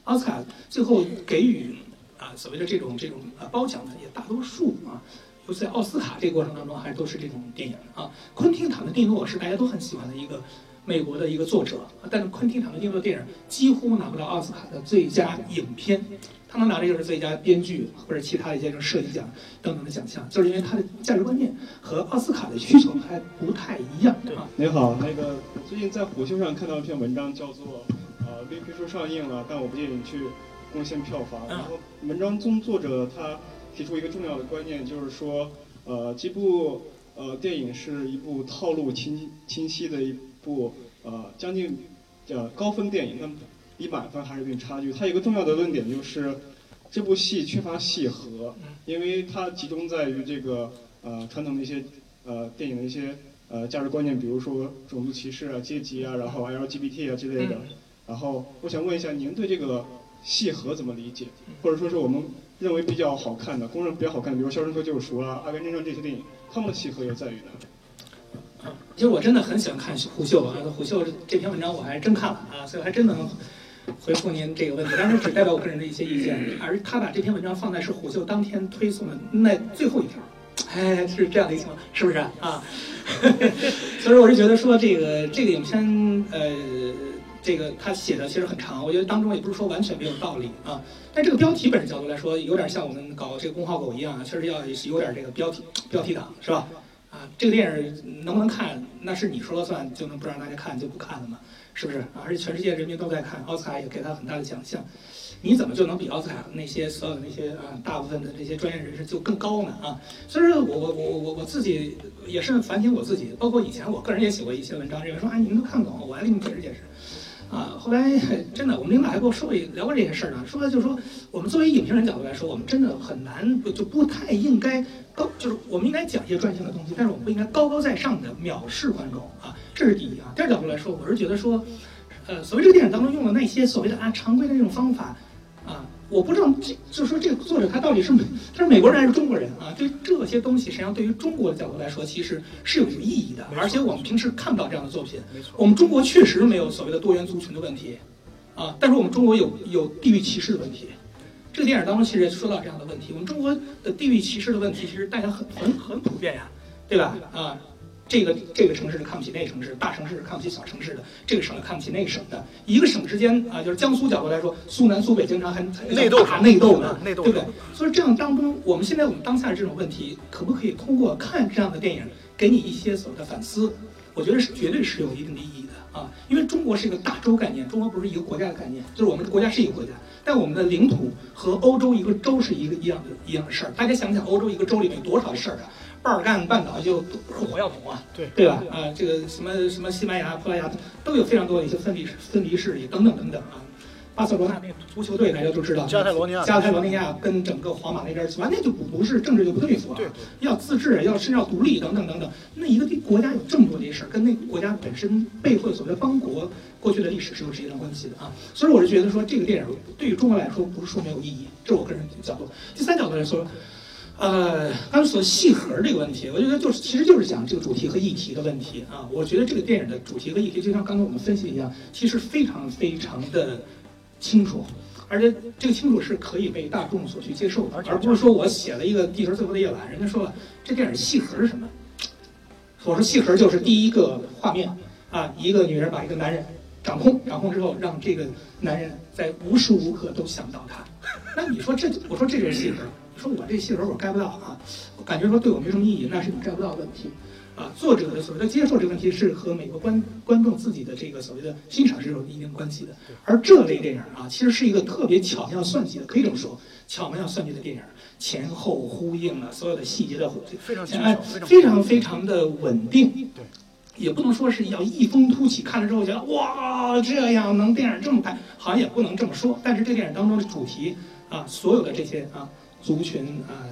奥斯卡最后给予啊所谓的这种这种啊褒奖的也大多数啊，尤其在奥斯卡这个过程当中，还都是这种电影啊。昆汀·塔伦蒂诺是大家都很喜欢的一个美国的一个作者，但是昆汀·塔伦蒂诺的电影几乎拿不到奥斯卡的最佳影片，他能拿的就是最佳编剧或者其他的一些这种设计奖等等的奖项，就是因为他的价值观念和奥斯卡的需求还不太一样啊。你好，那个最近在虎嗅上看到一篇文章，叫做。呃，绿皮书上映了，但我不建议你去贡献票房。然后文章中作者他提出一个重要的观念，就是说，呃，这部呃电影是一部套路清清晰的一部呃将近呃高分电影，但离满分还是有点差距。它有一个重要的论点就是，这部戏缺乏戏核，因为它集中在于这个呃传统的一些呃电影的一些呃价值观念，比如说种族歧视啊、阶级啊，然后 LGBT 啊之类的。然后我想问一下，您对这个戏核怎么理解？或者说是我们认为比较好看的、公认比较好看的，比如《肖申克救赎》啊、《阿甘正传》这些电影，他们的戏核又在于哪？其实我真的很喜欢看虎嗅啊，虎嗅这篇文章我还真看了啊，所以我还真能回复您这个问题。但是只代表我个人的一些意见，而他把这篇文章放在是虎嗅当天推送的那最后一条，哎，是这样的一个情况，是不是啊？所以我是觉得说这个这个影片呃。这个他写的其实很长，我觉得当中也不是说完全没有道理啊。但这个标题本身角度来说，有点像我们搞这个公号狗一样，确实要有点这个标题标题党，是吧？啊，这个电影能不能看，那是你说了算，就能不让大家看就不看了嘛？是不是？而且全世界人民都在看，奥斯卡也给他很大的奖项，你怎么就能比奥斯卡那些所有的那些啊大部分的这些专业人士就更高呢？啊，所以说我我我我我自己也是反省我自己，包括以前我个人也写过一些文章，认为说啊你们都看不懂，我来给你们解释解释。啊，后来 真的，我们领导还跟我说过聊过这些事儿呢，说就是说，我们作为影评人角度来说，我们真的很难，就不太应该高，就是我们应该讲一些专业性的东西，但是我们不应该高高在上的藐视观众啊，这是第一啊。第二角度来说，我是觉得说，呃，所谓这个电影当中用的那些所谓的啊常规的那种方法。啊我不知道这就是说这个作者他到底是美他是美国人还是中国人啊？对这些东西，实际上对于中国的角度来说，其实是有意义的。而且我们平时看不到这样的作品。没错，我们中国确实没有所谓的多元族群的问题，啊，但是我们中国有有地域歧视的问题。这个电影当中其实也说到这样的问题。我们中国的地域歧视的问题，其实大家很很很普遍呀，对吧？啊。这个这个城市看不起那个城市，大城市是看不起小城市的，这个省看不起那个省的，一个省之间啊，就是江苏角度来说，苏南苏北经常还内斗打内斗呢，对不对？所以这样当中，我们现在我们当下的这种问题，可不可以通过看这样的电影，给你一些所谓的反思？我觉得是绝对是有一定的意义的啊，因为中国是一个大洲概念，中国不是一个国家的概念，就是我们的国家是一个国家，但我们的领土和欧洲一个州是一个一样的一样的事儿。大家想想，欧洲一个州里面有多少事儿啊？巴尔干半岛就火药桶啊，对对吧？啊，这个什么什么西班牙、葡萄牙都有非常多的一些分离分离势力等等等等啊。巴塞罗那那足球队大家都知道，加泰罗尼亚，加泰罗尼亚跟整个皇马那边完全就不不是政治就不对付了，要自治，要甚至要独立等等等等。那一个地国家有这么多的事儿，跟那个国家本身背后所谓的邦国过去的历史是有直接的关系的啊。所以我是觉得说，这个电影对于中国来说不是说没有意义，这是我个人角度。第三角度来说。呃，刚才说戏核这个问题，我觉得就是其实就是讲这个主题和议题的问题啊。我觉得这个电影的主题和议题，就像刚才我们分析一样，其实非常非常的清楚，而且这个清楚是可以被大众所去接受的，而不是说我写了一个《地球最后的夜晚》，人家说了这电影戏核是什么？我说戏核就是第一个画面啊，一个女人把一个男人掌控，掌控之后让这个男人在无时无刻都想到她。那你说这，我说这是戏文，说我这戏文我盖不到啊，我感觉说对我没什么意义，那是你盖不到的问题。啊，作者的所谓的接受这个问题是和每个观观众自己的这个所谓的欣赏是有一定关系的。而这类电影啊，其实是一个特别巧妙算计的，可以这么说，巧妙算计的电影，前后呼应了所有的细节的，非常非常非常的稳定。对，也不能说是要异风突起，看了之后觉得哇，这样能电影这么拍，好像也不能这么说。但是这电影当中的主题啊，所有的这些啊族群啊，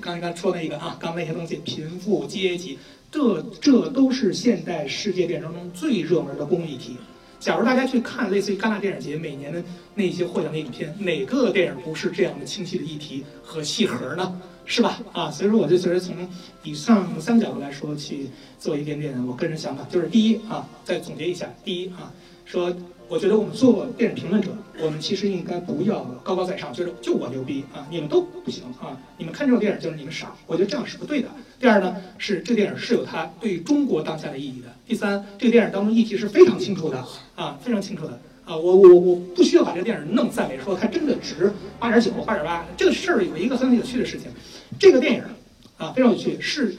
刚才刚才说那个啊，刚那些东西，贫富阶级。这这都是现代世界电影当中最热门的公益题。假如大家去看类似于戛纳电影节每年的那些获奖的影片，哪个电影不是这样的清晰的议题和戏核呢？是吧？啊，所以说我就觉得从以上三个角度来说去做一点点我个人想法，就是第一啊，再总结一下，第一啊，说。我觉得我们做电影评论者，我们其实应该不要高高在上，就是就我牛逼啊，你们都不行啊，你们看这种电影就是你们傻，我觉得这样是不对的。第二呢，是这个电影是有它对中国当下的意义的。第三，这个电影当中议题是非常清楚的啊，非常清楚的啊，我我我不需要把这个电影弄赞美，说它真的值八点九、八点八。这个事儿有一个很有趣的事情，这个电影啊非常有趣，是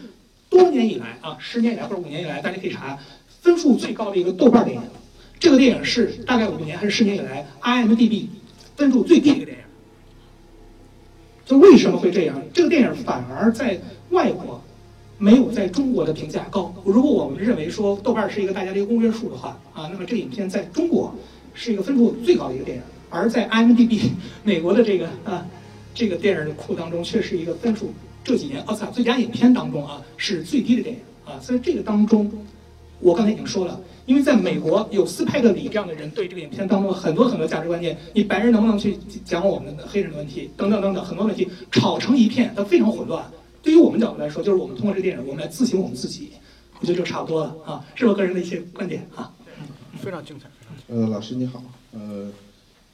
多年以来啊，十年以来或者五年以来，大家可以查分数最高的一个豆瓣电影。这个电影是大概五年还是十年以来 IMDB 分数最低的一个电影。就为什么会这样？这个电影反而在外国没有在中国的评价高。如果我们认为说豆瓣是一个大家的一个公约数的话啊，那么这个影片在中国是一个分数最高的一个电影，而在 IMDB 美国的这个啊这个电影的库当中却是一个分数这几年奥斯卡最佳影片当中啊是最低的电影啊。所以这个当中，我刚才已经说了。因为在美国有斯派克里这样的人对这个影片当中很多很多价值观念，你白人能不能去讲我们的黑人的问题等等等等很多问题吵成一片，它非常混乱。对于我们角度来说，就是我们通过这个电影，我们来自省我们自己，我觉得就差不多了啊，是我个人的一些观点啊。非常精彩。呃，老师你好，呃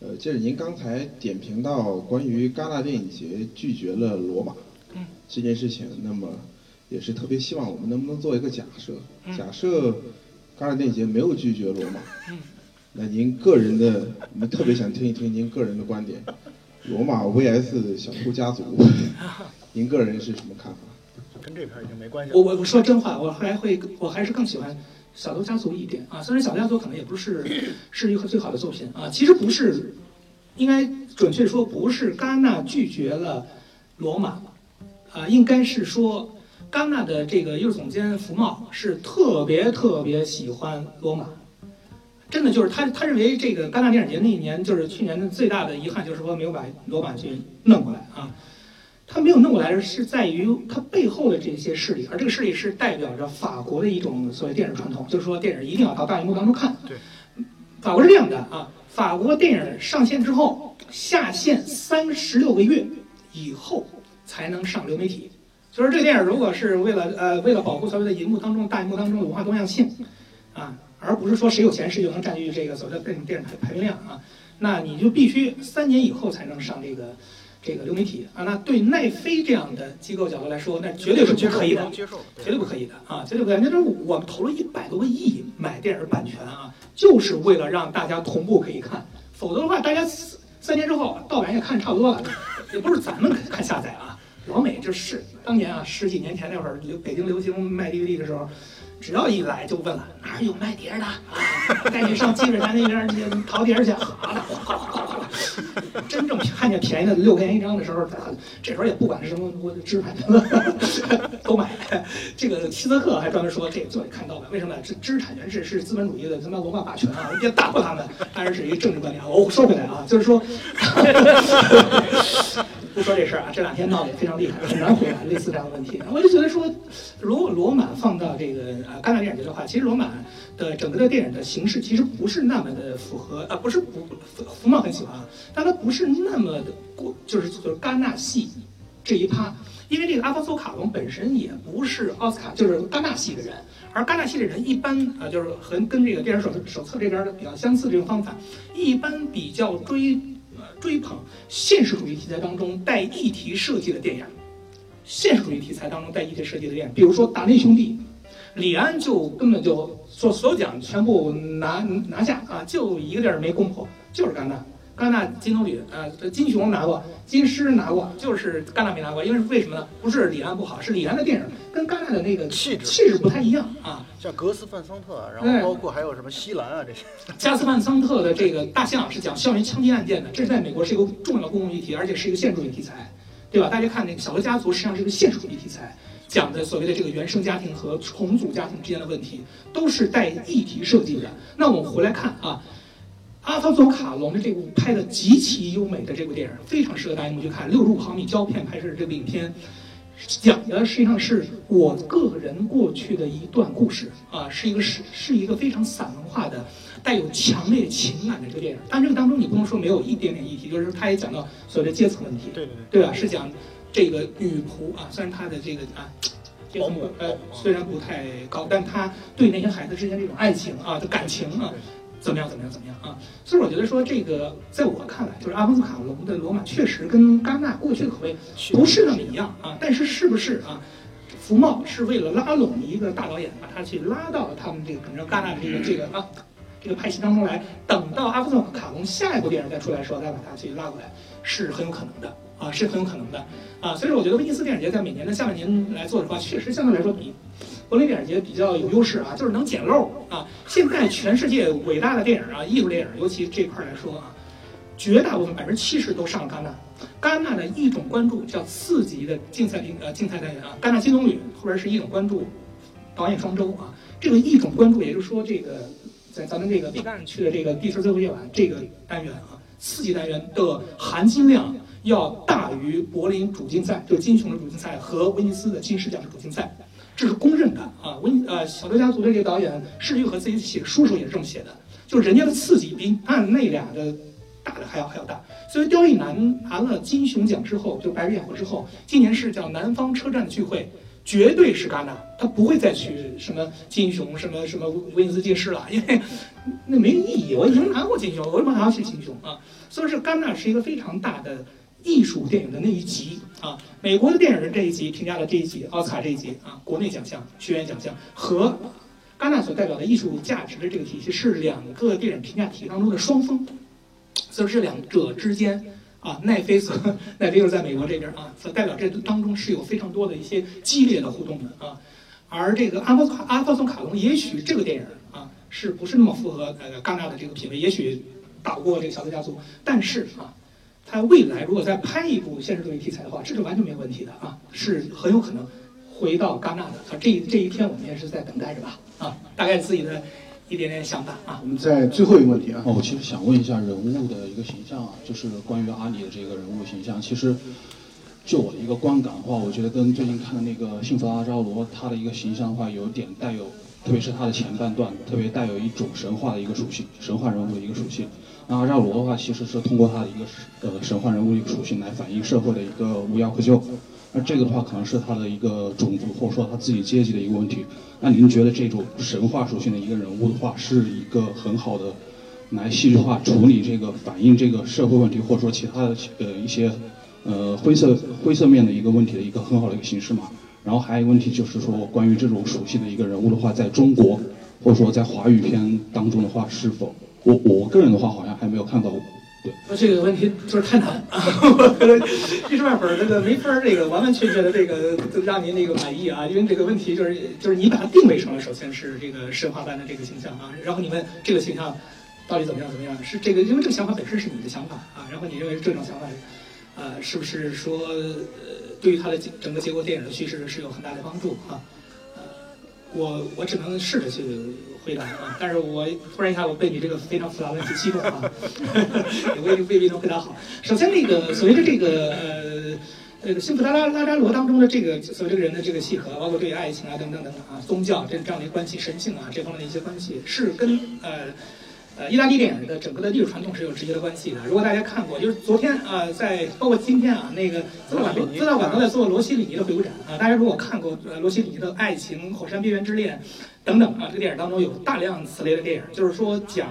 呃，接着您刚才点评到关于戛纳电影节拒绝了罗马这件事情，那么也是特别希望我们能不能做一个假设，假设。戛纳电影节没有拒绝罗马，那您个人的，我们特别想听一听您个人的观点，罗马 VS 小偷家族，您个人是什么看法？跟这片已经没关系。我我我说真话，我还会我还是更喜欢小偷家族一点啊。虽然小偷家族可能也不是是一个最好的作品啊，其实不是，应该准确说不是戛纳拒绝了罗马，啊，应该是说。戛纳的这个艺术总监福茂是特别特别喜欢罗马，真的就是他他认为这个戛纳电影节那一年就是去年的最大的遗憾就是说没有把罗马去弄过来啊，他没有弄过来是在于他背后的这些势力，而这个势力是代表着法国的一种所谓电影传统，就是说电影一定要到大荧幕当中看。对，法国是这样的啊，法国电影上线之后下线三十六个月以后才能上流媒体。就是这个电影，如果是为了呃为了保护所谓的银幕当中大银幕当中的文化多样性，啊，而不是说谁有钱谁就能占据这个所谓的电影电影排排片量啊，那你就必须三年以后才能上这个这个流媒体啊。那对奈飞这样的机构角度来说，那绝对是不可以的，绝对不可以的啊，绝对不可以。那就是我们投了一百多个亿买电影版权啊，就是为了让大家同步可以看，否则的话，大家三年之后盗版也看差不多了，也不是咱们看下载啊。老美就是当年啊，十几年前那会儿流北京流行卖 DVD 的时候，只要一来就问了哪儿有卖碟的？啊，带你上积水潭那边去淘碟去。好了，真正看见便宜的六块钱一张的时候，这时候也不管是什么我知识产权都买。这个希泽克还专门说这就得看盗版，为什么？这知识产权是是资本主义的他妈文化霸权啊，一定要打破他们。当然是一个政治观点。我说回来啊，就是说。不说这事儿啊，这两天闹得也非常厉害，很难回答类似这样的问题。我就觉得说，如果罗马放到这个啊戛纳电影节的话，其实罗马的整个的电影的形式其实不是那么的符合啊，不是不福茂很喜欢啊，但它不是那么的过，就是就是戛纳系这一趴，因为这个阿方索卡隆本身也不是奥斯卡，就是戛纳系的人，而戛纳系的人一般啊，就是和跟这个电影手手册这边的比较相似这种方法，一般比较追。追捧现实主义题材当中带议题设计的电影，现实主义题材当中带议题设计的电影，比如说《达内兄弟》，李安就根本就所所有奖全部拿拿下啊，就一个地儿没攻破，就是戛纳。戛纳金棕榈，呃，金熊拿过，金狮拿过，就是戛纳没拿过，因为为什么呢？不是李安不好，是李安的电影跟戛纳的那个气质气质不太一样啊。像格斯范桑特，然后包括还有什么西兰啊这些，加斯范桑特的这个大象是讲校园枪击案件的，这是在美国是一个重要的公共议题，而且是一个现实主义题材，对吧？大家看那个《小偷家族》实际上是一个现实主义题材，讲的所谓的这个原生家庭和重组家庭之间的问题，都是带议题设计的。那我们回来看啊，阿方索卡隆的这部拍的极其优美的这部电影，非常适合大荧幕去看，六十五毫米胶片拍摄的这部影片。讲的实际上是我个人过去的一段故事啊，是一个是是一个非常散文化的、带有强烈情感的这个电影。但这个当中你不能说没有一点点议题，就是他也讲到所谓的阶层问题，对对对对吧？是讲这个女仆啊，虽然她的这个啊。保姆呃，虽然不太高，但她对那些孩子之间这种爱情啊的感情啊，怎么样怎么样怎么样啊？所以我觉得说这个，在我看来，就是阿方斯卡隆的《罗马》确实跟戛纳过去的口味不是那么一样啊。但是是不是啊？福茂是为了拉拢一个大导演，把他去拉到他们这个整个戛纳的这个这个啊这个派系当中来，等到阿方斯卡隆下一部电影再出来的时候，再把他去拉过来，是很有可能的啊，是很有可能的啊。所以说，我觉得威尼斯电影节在每年的下半年来做的话，确实相对来说比柏林电影节比较有优势啊，就是能捡漏啊。现在全世界伟大的电影啊，艺术电影，尤其这块儿来说啊，绝大部分百分之七十都上了戛纳。戛纳的一种关注叫次级的竞赛评呃竞赛单元啊，戛纳金棕榈后边是一种关注，导演双周啊，这个一种关注，也就是说这个在咱们这个毕赣去的这个《地球最后夜晚》这个单元啊，四级单元的含金量要大于柏林主竞赛，就是金熊的主竞赛和威尼斯的金狮奖的主竞赛。这是公认的啊！温呃，小偷家族的这个导演施玉和自己写书时候也是这么写的，就是人家的刺激比按那俩的大的还要还要大。所以刁亦男拿了金熊奖之后，就白日焰火之后，今年是叫南方车站的聚会，绝对是戛纳，他不会再去什么金熊、什么什么威尼斯金狮了，因为那没意义。我已经拿过金熊，我为什么还要去金熊啊？所以说，戛纳是一个非常大的。艺术电影的那一集啊，美国的电影人这一集评价了这一集奥斯卡这一集啊，国内奖项、学院奖项和戛纳所代表的艺术价值的这个体系是两个电影评价体系当中的双峰，所以这两者之间啊，奈飞所 奈飞又是在美国这边啊，所代表这当中是有非常多的一些激烈的互动的啊，而这个阿方卡阿方松卡隆，也许这个电影啊是不是那么符合呃戛纳的这个品味，也许打不过这个小偷家族，但是啊。他未来如果再拍一部现实主义题材的话，这是完全没有问题的啊，是很有可能回到戛纳的他。这这一天我们也是在等待着吧啊，大概自己的一点点想法啊。我们在最后一个问题啊，哦，我其实想问一下人物的一个形象啊，就是关于阿里的这个人物形象，其实就我的一个观感的话，我觉得跟最近看的那个《幸福的阿扎罗》他的一个形象的话，有点带有，特别是他的前半段，特别带有一种神话的一个属性，神话人物的一个属性。那阿扎罗的话，其实是通过他的一个呃神话人物一个属性来反映社会的一个无药可救。那这个的话，可能是他的一个种族或者说他自己阶级的一个问题。那您觉得这种神话属性的一个人物的话，是一个很好的来戏剧化处理这个反映这个社会问题，或者说其他的呃一些呃灰色灰色面的一个问题的一个很好的一个形式嘛？然后还有一个问题就是说，关于这种属性的一个人物的话，在中国或者说在华语片当中的话，是否？我我个人的话好像还没有看到过，对。那这个问题就是太难啊，我觉得一时半会儿这个没法儿这个完完全全的这个让您那个满意啊，因为这个问题就是就是你把它定位成了首先是这个神话般的这个形象啊，然后你问这个形象到底怎么样怎么样，是这个因为这个想法本身是你的想法啊，然后你认为这种想法，呃，是不是说呃对于它的整个结果电影的叙事是有很大的帮助啊？我我只能试着去。回答啊！但是我突然一下，我被你这个非常复杂的问题激动啊，我也未必能回答好。首先，那个所谓的这个呃呃《辛普达拉拉扎罗》当中的这个所谓这个人的这个契合，包括对爱情啊等等等等啊，宗教这这样的一个关系、神性啊这方面的一些关系，是跟呃呃意大利电影的整个的历史传统是有直接的关系的。如果大家看过，就是昨天啊，在包括今天啊，那个资料馆都资料馆都在做罗西里尼的回顾展啊，大家如果看过呃罗西里尼的《爱情》《火山边缘之恋》。等等啊，这个电影当中有大量此类的电影，就是说讲，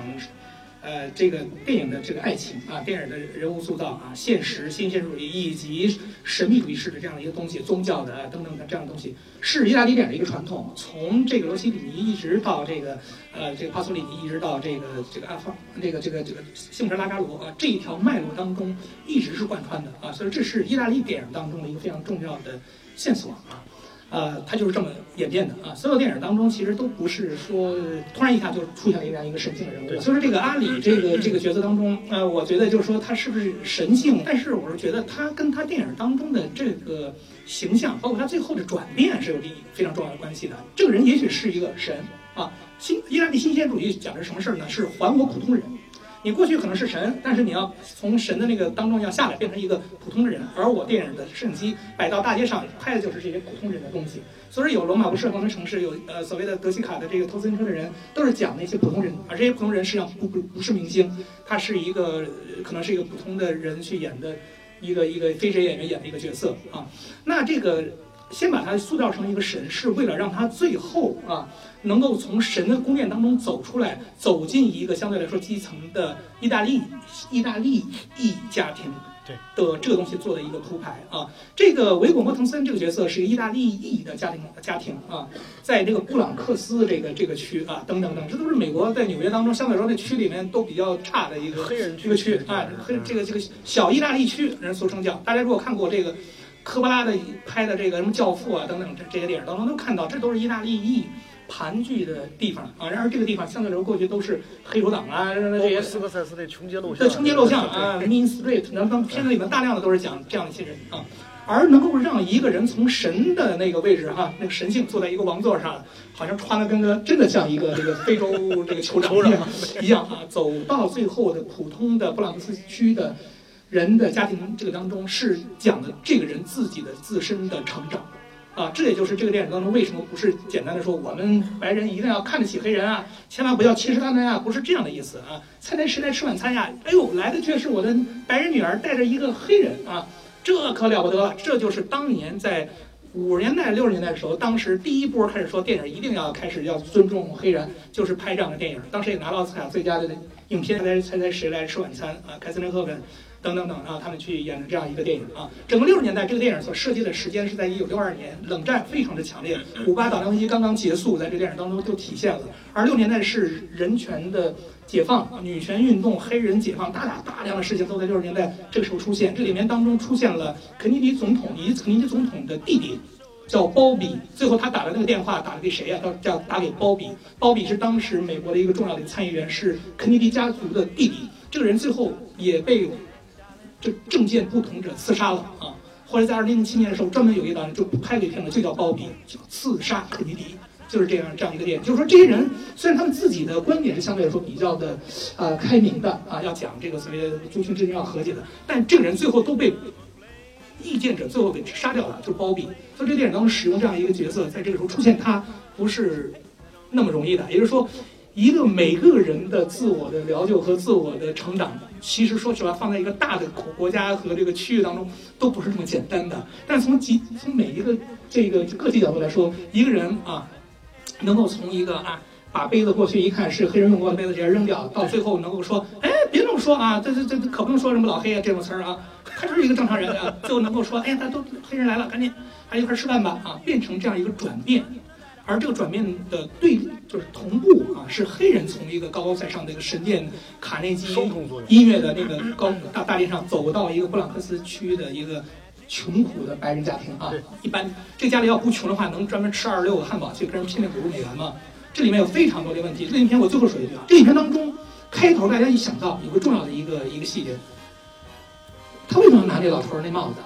呃，这个电影的这个爱情啊，电影的人物塑造啊，现实、新鲜主义以及神秘主义式的这样的一个东西，宗教的等等的这样的东西，是意大利电影的一个传统。从这个罗西里尼一直到这个呃这个帕索里尼，一直到这个这个阿方这个这个这个幸福拉扎罗啊这一条脉络当中，一直是贯穿的啊。所以这是意大利电影当中的一个非常重要的线索啊。呃，它就是这么演变的啊。所有电影当中其实都不是说突然一下就出现了这样一个神性的人物。所以说这个阿里这个这个角色当中，呃，我觉得就是说他是不是神性？但是我是觉得他跟他电影当中的这个形象，包括他最后的转变是有利益非常重要的关系的。这个人也许是一个神啊。新意大利新鲜主义讲的是什么事儿呢？是还我普通人。你过去可能是神，但是你要从神的那个当中要下来，变成一个普通的人。而我电影的摄影机摆到大街上拍的就是这些普通人的东西。所以有罗马不设防的城市，有呃所谓的德西卡的这个偷自行车的人，都是讲那些普通人。而这些普通人实际上不不不是明星，他是一个可能是一个普通的人去演的一个一个非职业演员演的一个角色啊。那这个。先把他塑造成一个神，是为了让他最后啊，能够从神的宫殿当中走出来，走进一个相对来说基层的意大利意大利裔家庭对的这个东西做的一个铺排啊。这个维果莫滕森这个角色是意大利裔的家庭家庭啊，在这个布朗克斯这个这个区啊，等等等，这都是美国在纽约当中相对来说那区里面都比较差的一个黑人这个区啊，黑这个这个小意大利区人俗称叫。大家如果看过这个。科波拉的拍的这个什么教父啊等等这这些电影当中都看到，这都是意大利裔盘踞的地方啊。然而这个地方相对来说过去都是黑手党啊 这些。斯科塞斯那穷街陋巷。对穷街陋巷啊，Mean Street，那当片子里面大量的都是讲这样的一些人啊。而能够让一个人从神的那个位置哈，那个神性坐在一个王座上，好像穿的跟个真的像一个这个非洲这个酋长一样一样啊，走到最后的普通的布朗克斯区的。人的家庭这个当中是讲的这个人自己的自身的成长，啊，这也就是这个电影当中为什么不是简单的说我们白人一定要看得起黑人啊，千万不要歧视他们啊，不是这样的意思啊。菜单谁来吃晚餐呀？哎呦，来的却是我的白人女儿带着一个黑人啊，这可了不得了。这就是当年在五十年代六十年代的时候，当时第一波开始说电影一定要开始要尊重黑人，就是拍这样的电影。当时也拿了奥斯卡最佳的影片。猜猜猜谁来吃晚餐啊？凯瑟琳赫本。等等等啊，他们去演的这样一个电影啊，整个六十年代这个电影所设计的时间是在一九六二年，冷战非常的强烈，古巴导弹危机刚刚结束，在这个电影当中就体现了。而六年代是人权的解放，女权运动、黑人解放，大大大量的事情都在六十年代这个时候出现。这里面当中出现了肯尼迪总统以及肯尼迪总统的弟弟，叫鲍比。最后他打的那个电话打的给谁呀？叫叫打给鲍比。鲍比是当时美国的一个重要的参议员，是肯尼迪家族的弟弟。这个人最后也被。就政见不同者刺杀了啊！后来在二零零七年的时候，专门有一档就拍了一片子，就叫《包比》，叫刺杀肯尼迪，就是这样这样一个电影。就是说，这些人虽然他们自己的观点是相对来说比较的，呃，开明的啊，要讲这个所谓的族群之间要和解的，但这个人最后都被意见者最后给杀掉了，就是包比。所以，这电影当中使用这样一个角色，在这个时候出现，他不是那么容易的。也就是说。一个每个人的自我的疗救和自我的成长，其实说实话，放在一个大的国家和这个区域当中，都不是这么简单的。但从几从每一个这个个体角度来说，一个人啊，能够从一个啊把杯子过去一看是黑人用过的杯子直接扔掉，到最后能够说，哎，别这么说啊，这这这可不能说什么老黑啊这种词儿啊，他就是一个正常人啊，最后能够说，哎，他都黑人来了，赶紧还一块吃饭吧啊，变成这样一个转变。而这个转变的对就是同步啊，是黑人从一个高高在上的一个神殿卡内基音乐的那个高大大殿上走到一个布朗克斯区的一个穷苦的白人家庭啊。一般这家里要不穷的话，能专门吃二十六个汉堡去跟人拼命五十美元吗？这里面有非常多的问题。这影片我最后说一句啊，这影片当中开头大家一想到有个重要的一个一个细节，他为什么要拿这老头那帽子？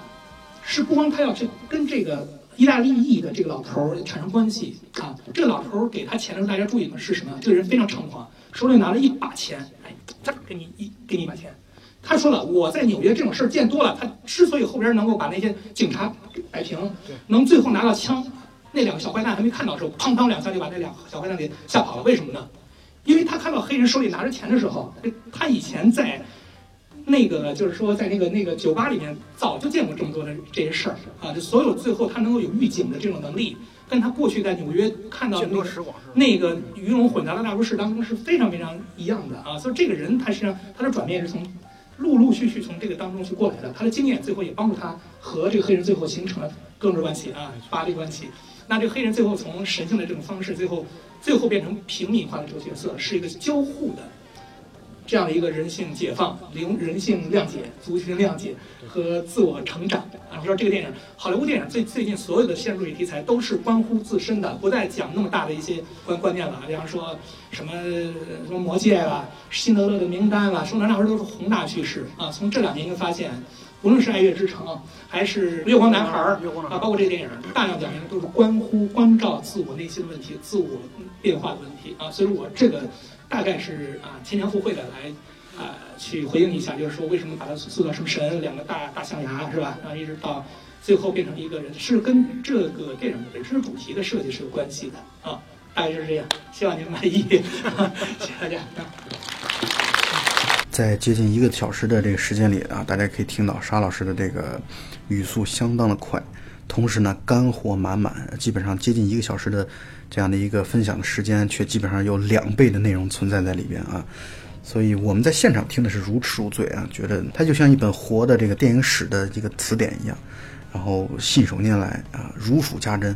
是不光他要去跟这个。意大利裔的这个老头儿产生关系啊，这个老头儿给他钱的时候，大家注意吗？是什么？这个人非常猖狂，手里拿了一把钱，哎，这给你一给你一把钱。他说了，我在纽约这种事儿见多了。他之所以后边能够把那些警察摆平，能最后拿到枪，那两个小坏蛋还没看到的时候，砰砰两枪就把那两个小坏蛋给吓跑了。为什么呢？因为他看到黑人手里拿着钱的时候，他以前在。那个就是说，在那个那个酒吧里面，早就见过这么多的这些事儿啊，就所有最后他能够有预警的这种能力，跟他过去在纽约看到的那个那个鱼龙混杂的大都市当中是非常非常一样的啊。所以这个人他实际上他的转变是从陆陆续续从这个当中去过来的，他的经验最后也帮助他和这个黑人最后形成了哥们关系啊，巴黎关系。那这个黑人最后从神性的这种方式，最后最后变成平民化的这个角色，是一个交互的。这样的一个人性解放、灵人性谅解、族群谅解和自我成长啊！我说这个电影，好莱坞电影最最近所有的现实主义题材都是关乎自身的，不再讲那么大的一些观观念了。比方说什么什么魔戒啦、辛德勒的名单啦，说那那会儿都是宏大叙事啊。从这两年就发现，无论是爱乐之城还是月光男孩儿啊，包括这个电影，大量讲明都是关乎关照自我内心的问题、自我变化的问题啊。所以我这个。大概是啊，牵强附会的来，啊，去回应一下，就是说为什么把它塑造成神，两个大大象牙是吧？然后一直到最后变成一个人，是跟这个电影本身主题的设计是有关系的啊。大概就是这样，希望您满意，谢谢大家。在接近一个小时的这个时间里啊，大家可以听到沙老师的这个语速相当的快，同时呢干货满满，基本上接近一个小时的。这样的一个分享的时间，却基本上有两倍的内容存在在里边啊，所以我们在现场听的是如痴如醉啊，觉得它就像一本活的这个电影史的一个词典一样，然后信手拈来啊，如数家珍。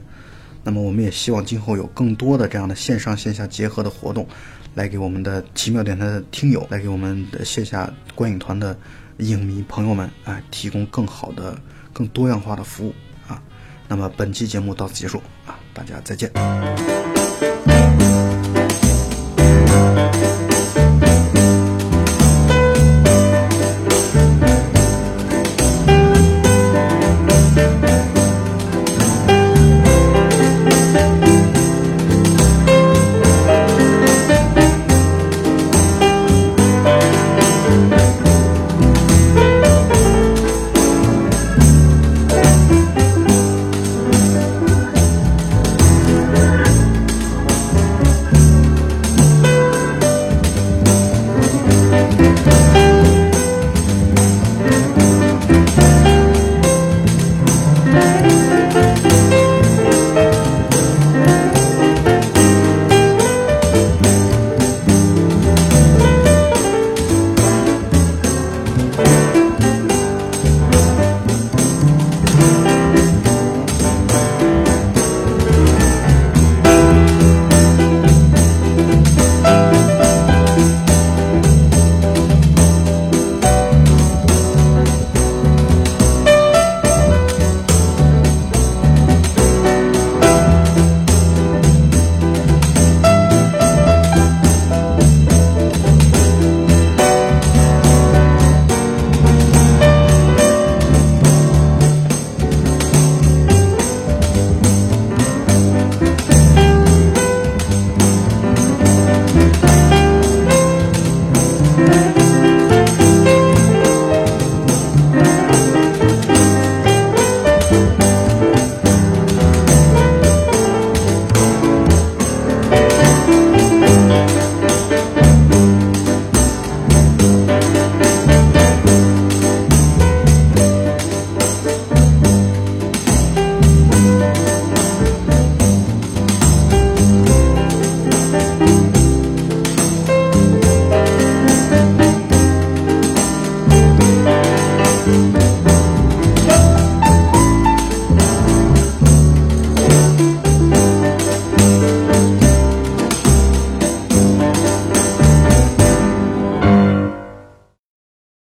那么我们也希望今后有更多的这样的线上线下结合的活动，来给我们的奇妙电台的听友，来给我们的线下观影团的影迷朋友们啊，提供更好的、更多样化的服务啊。那么本期节目到此结束啊。大家再见。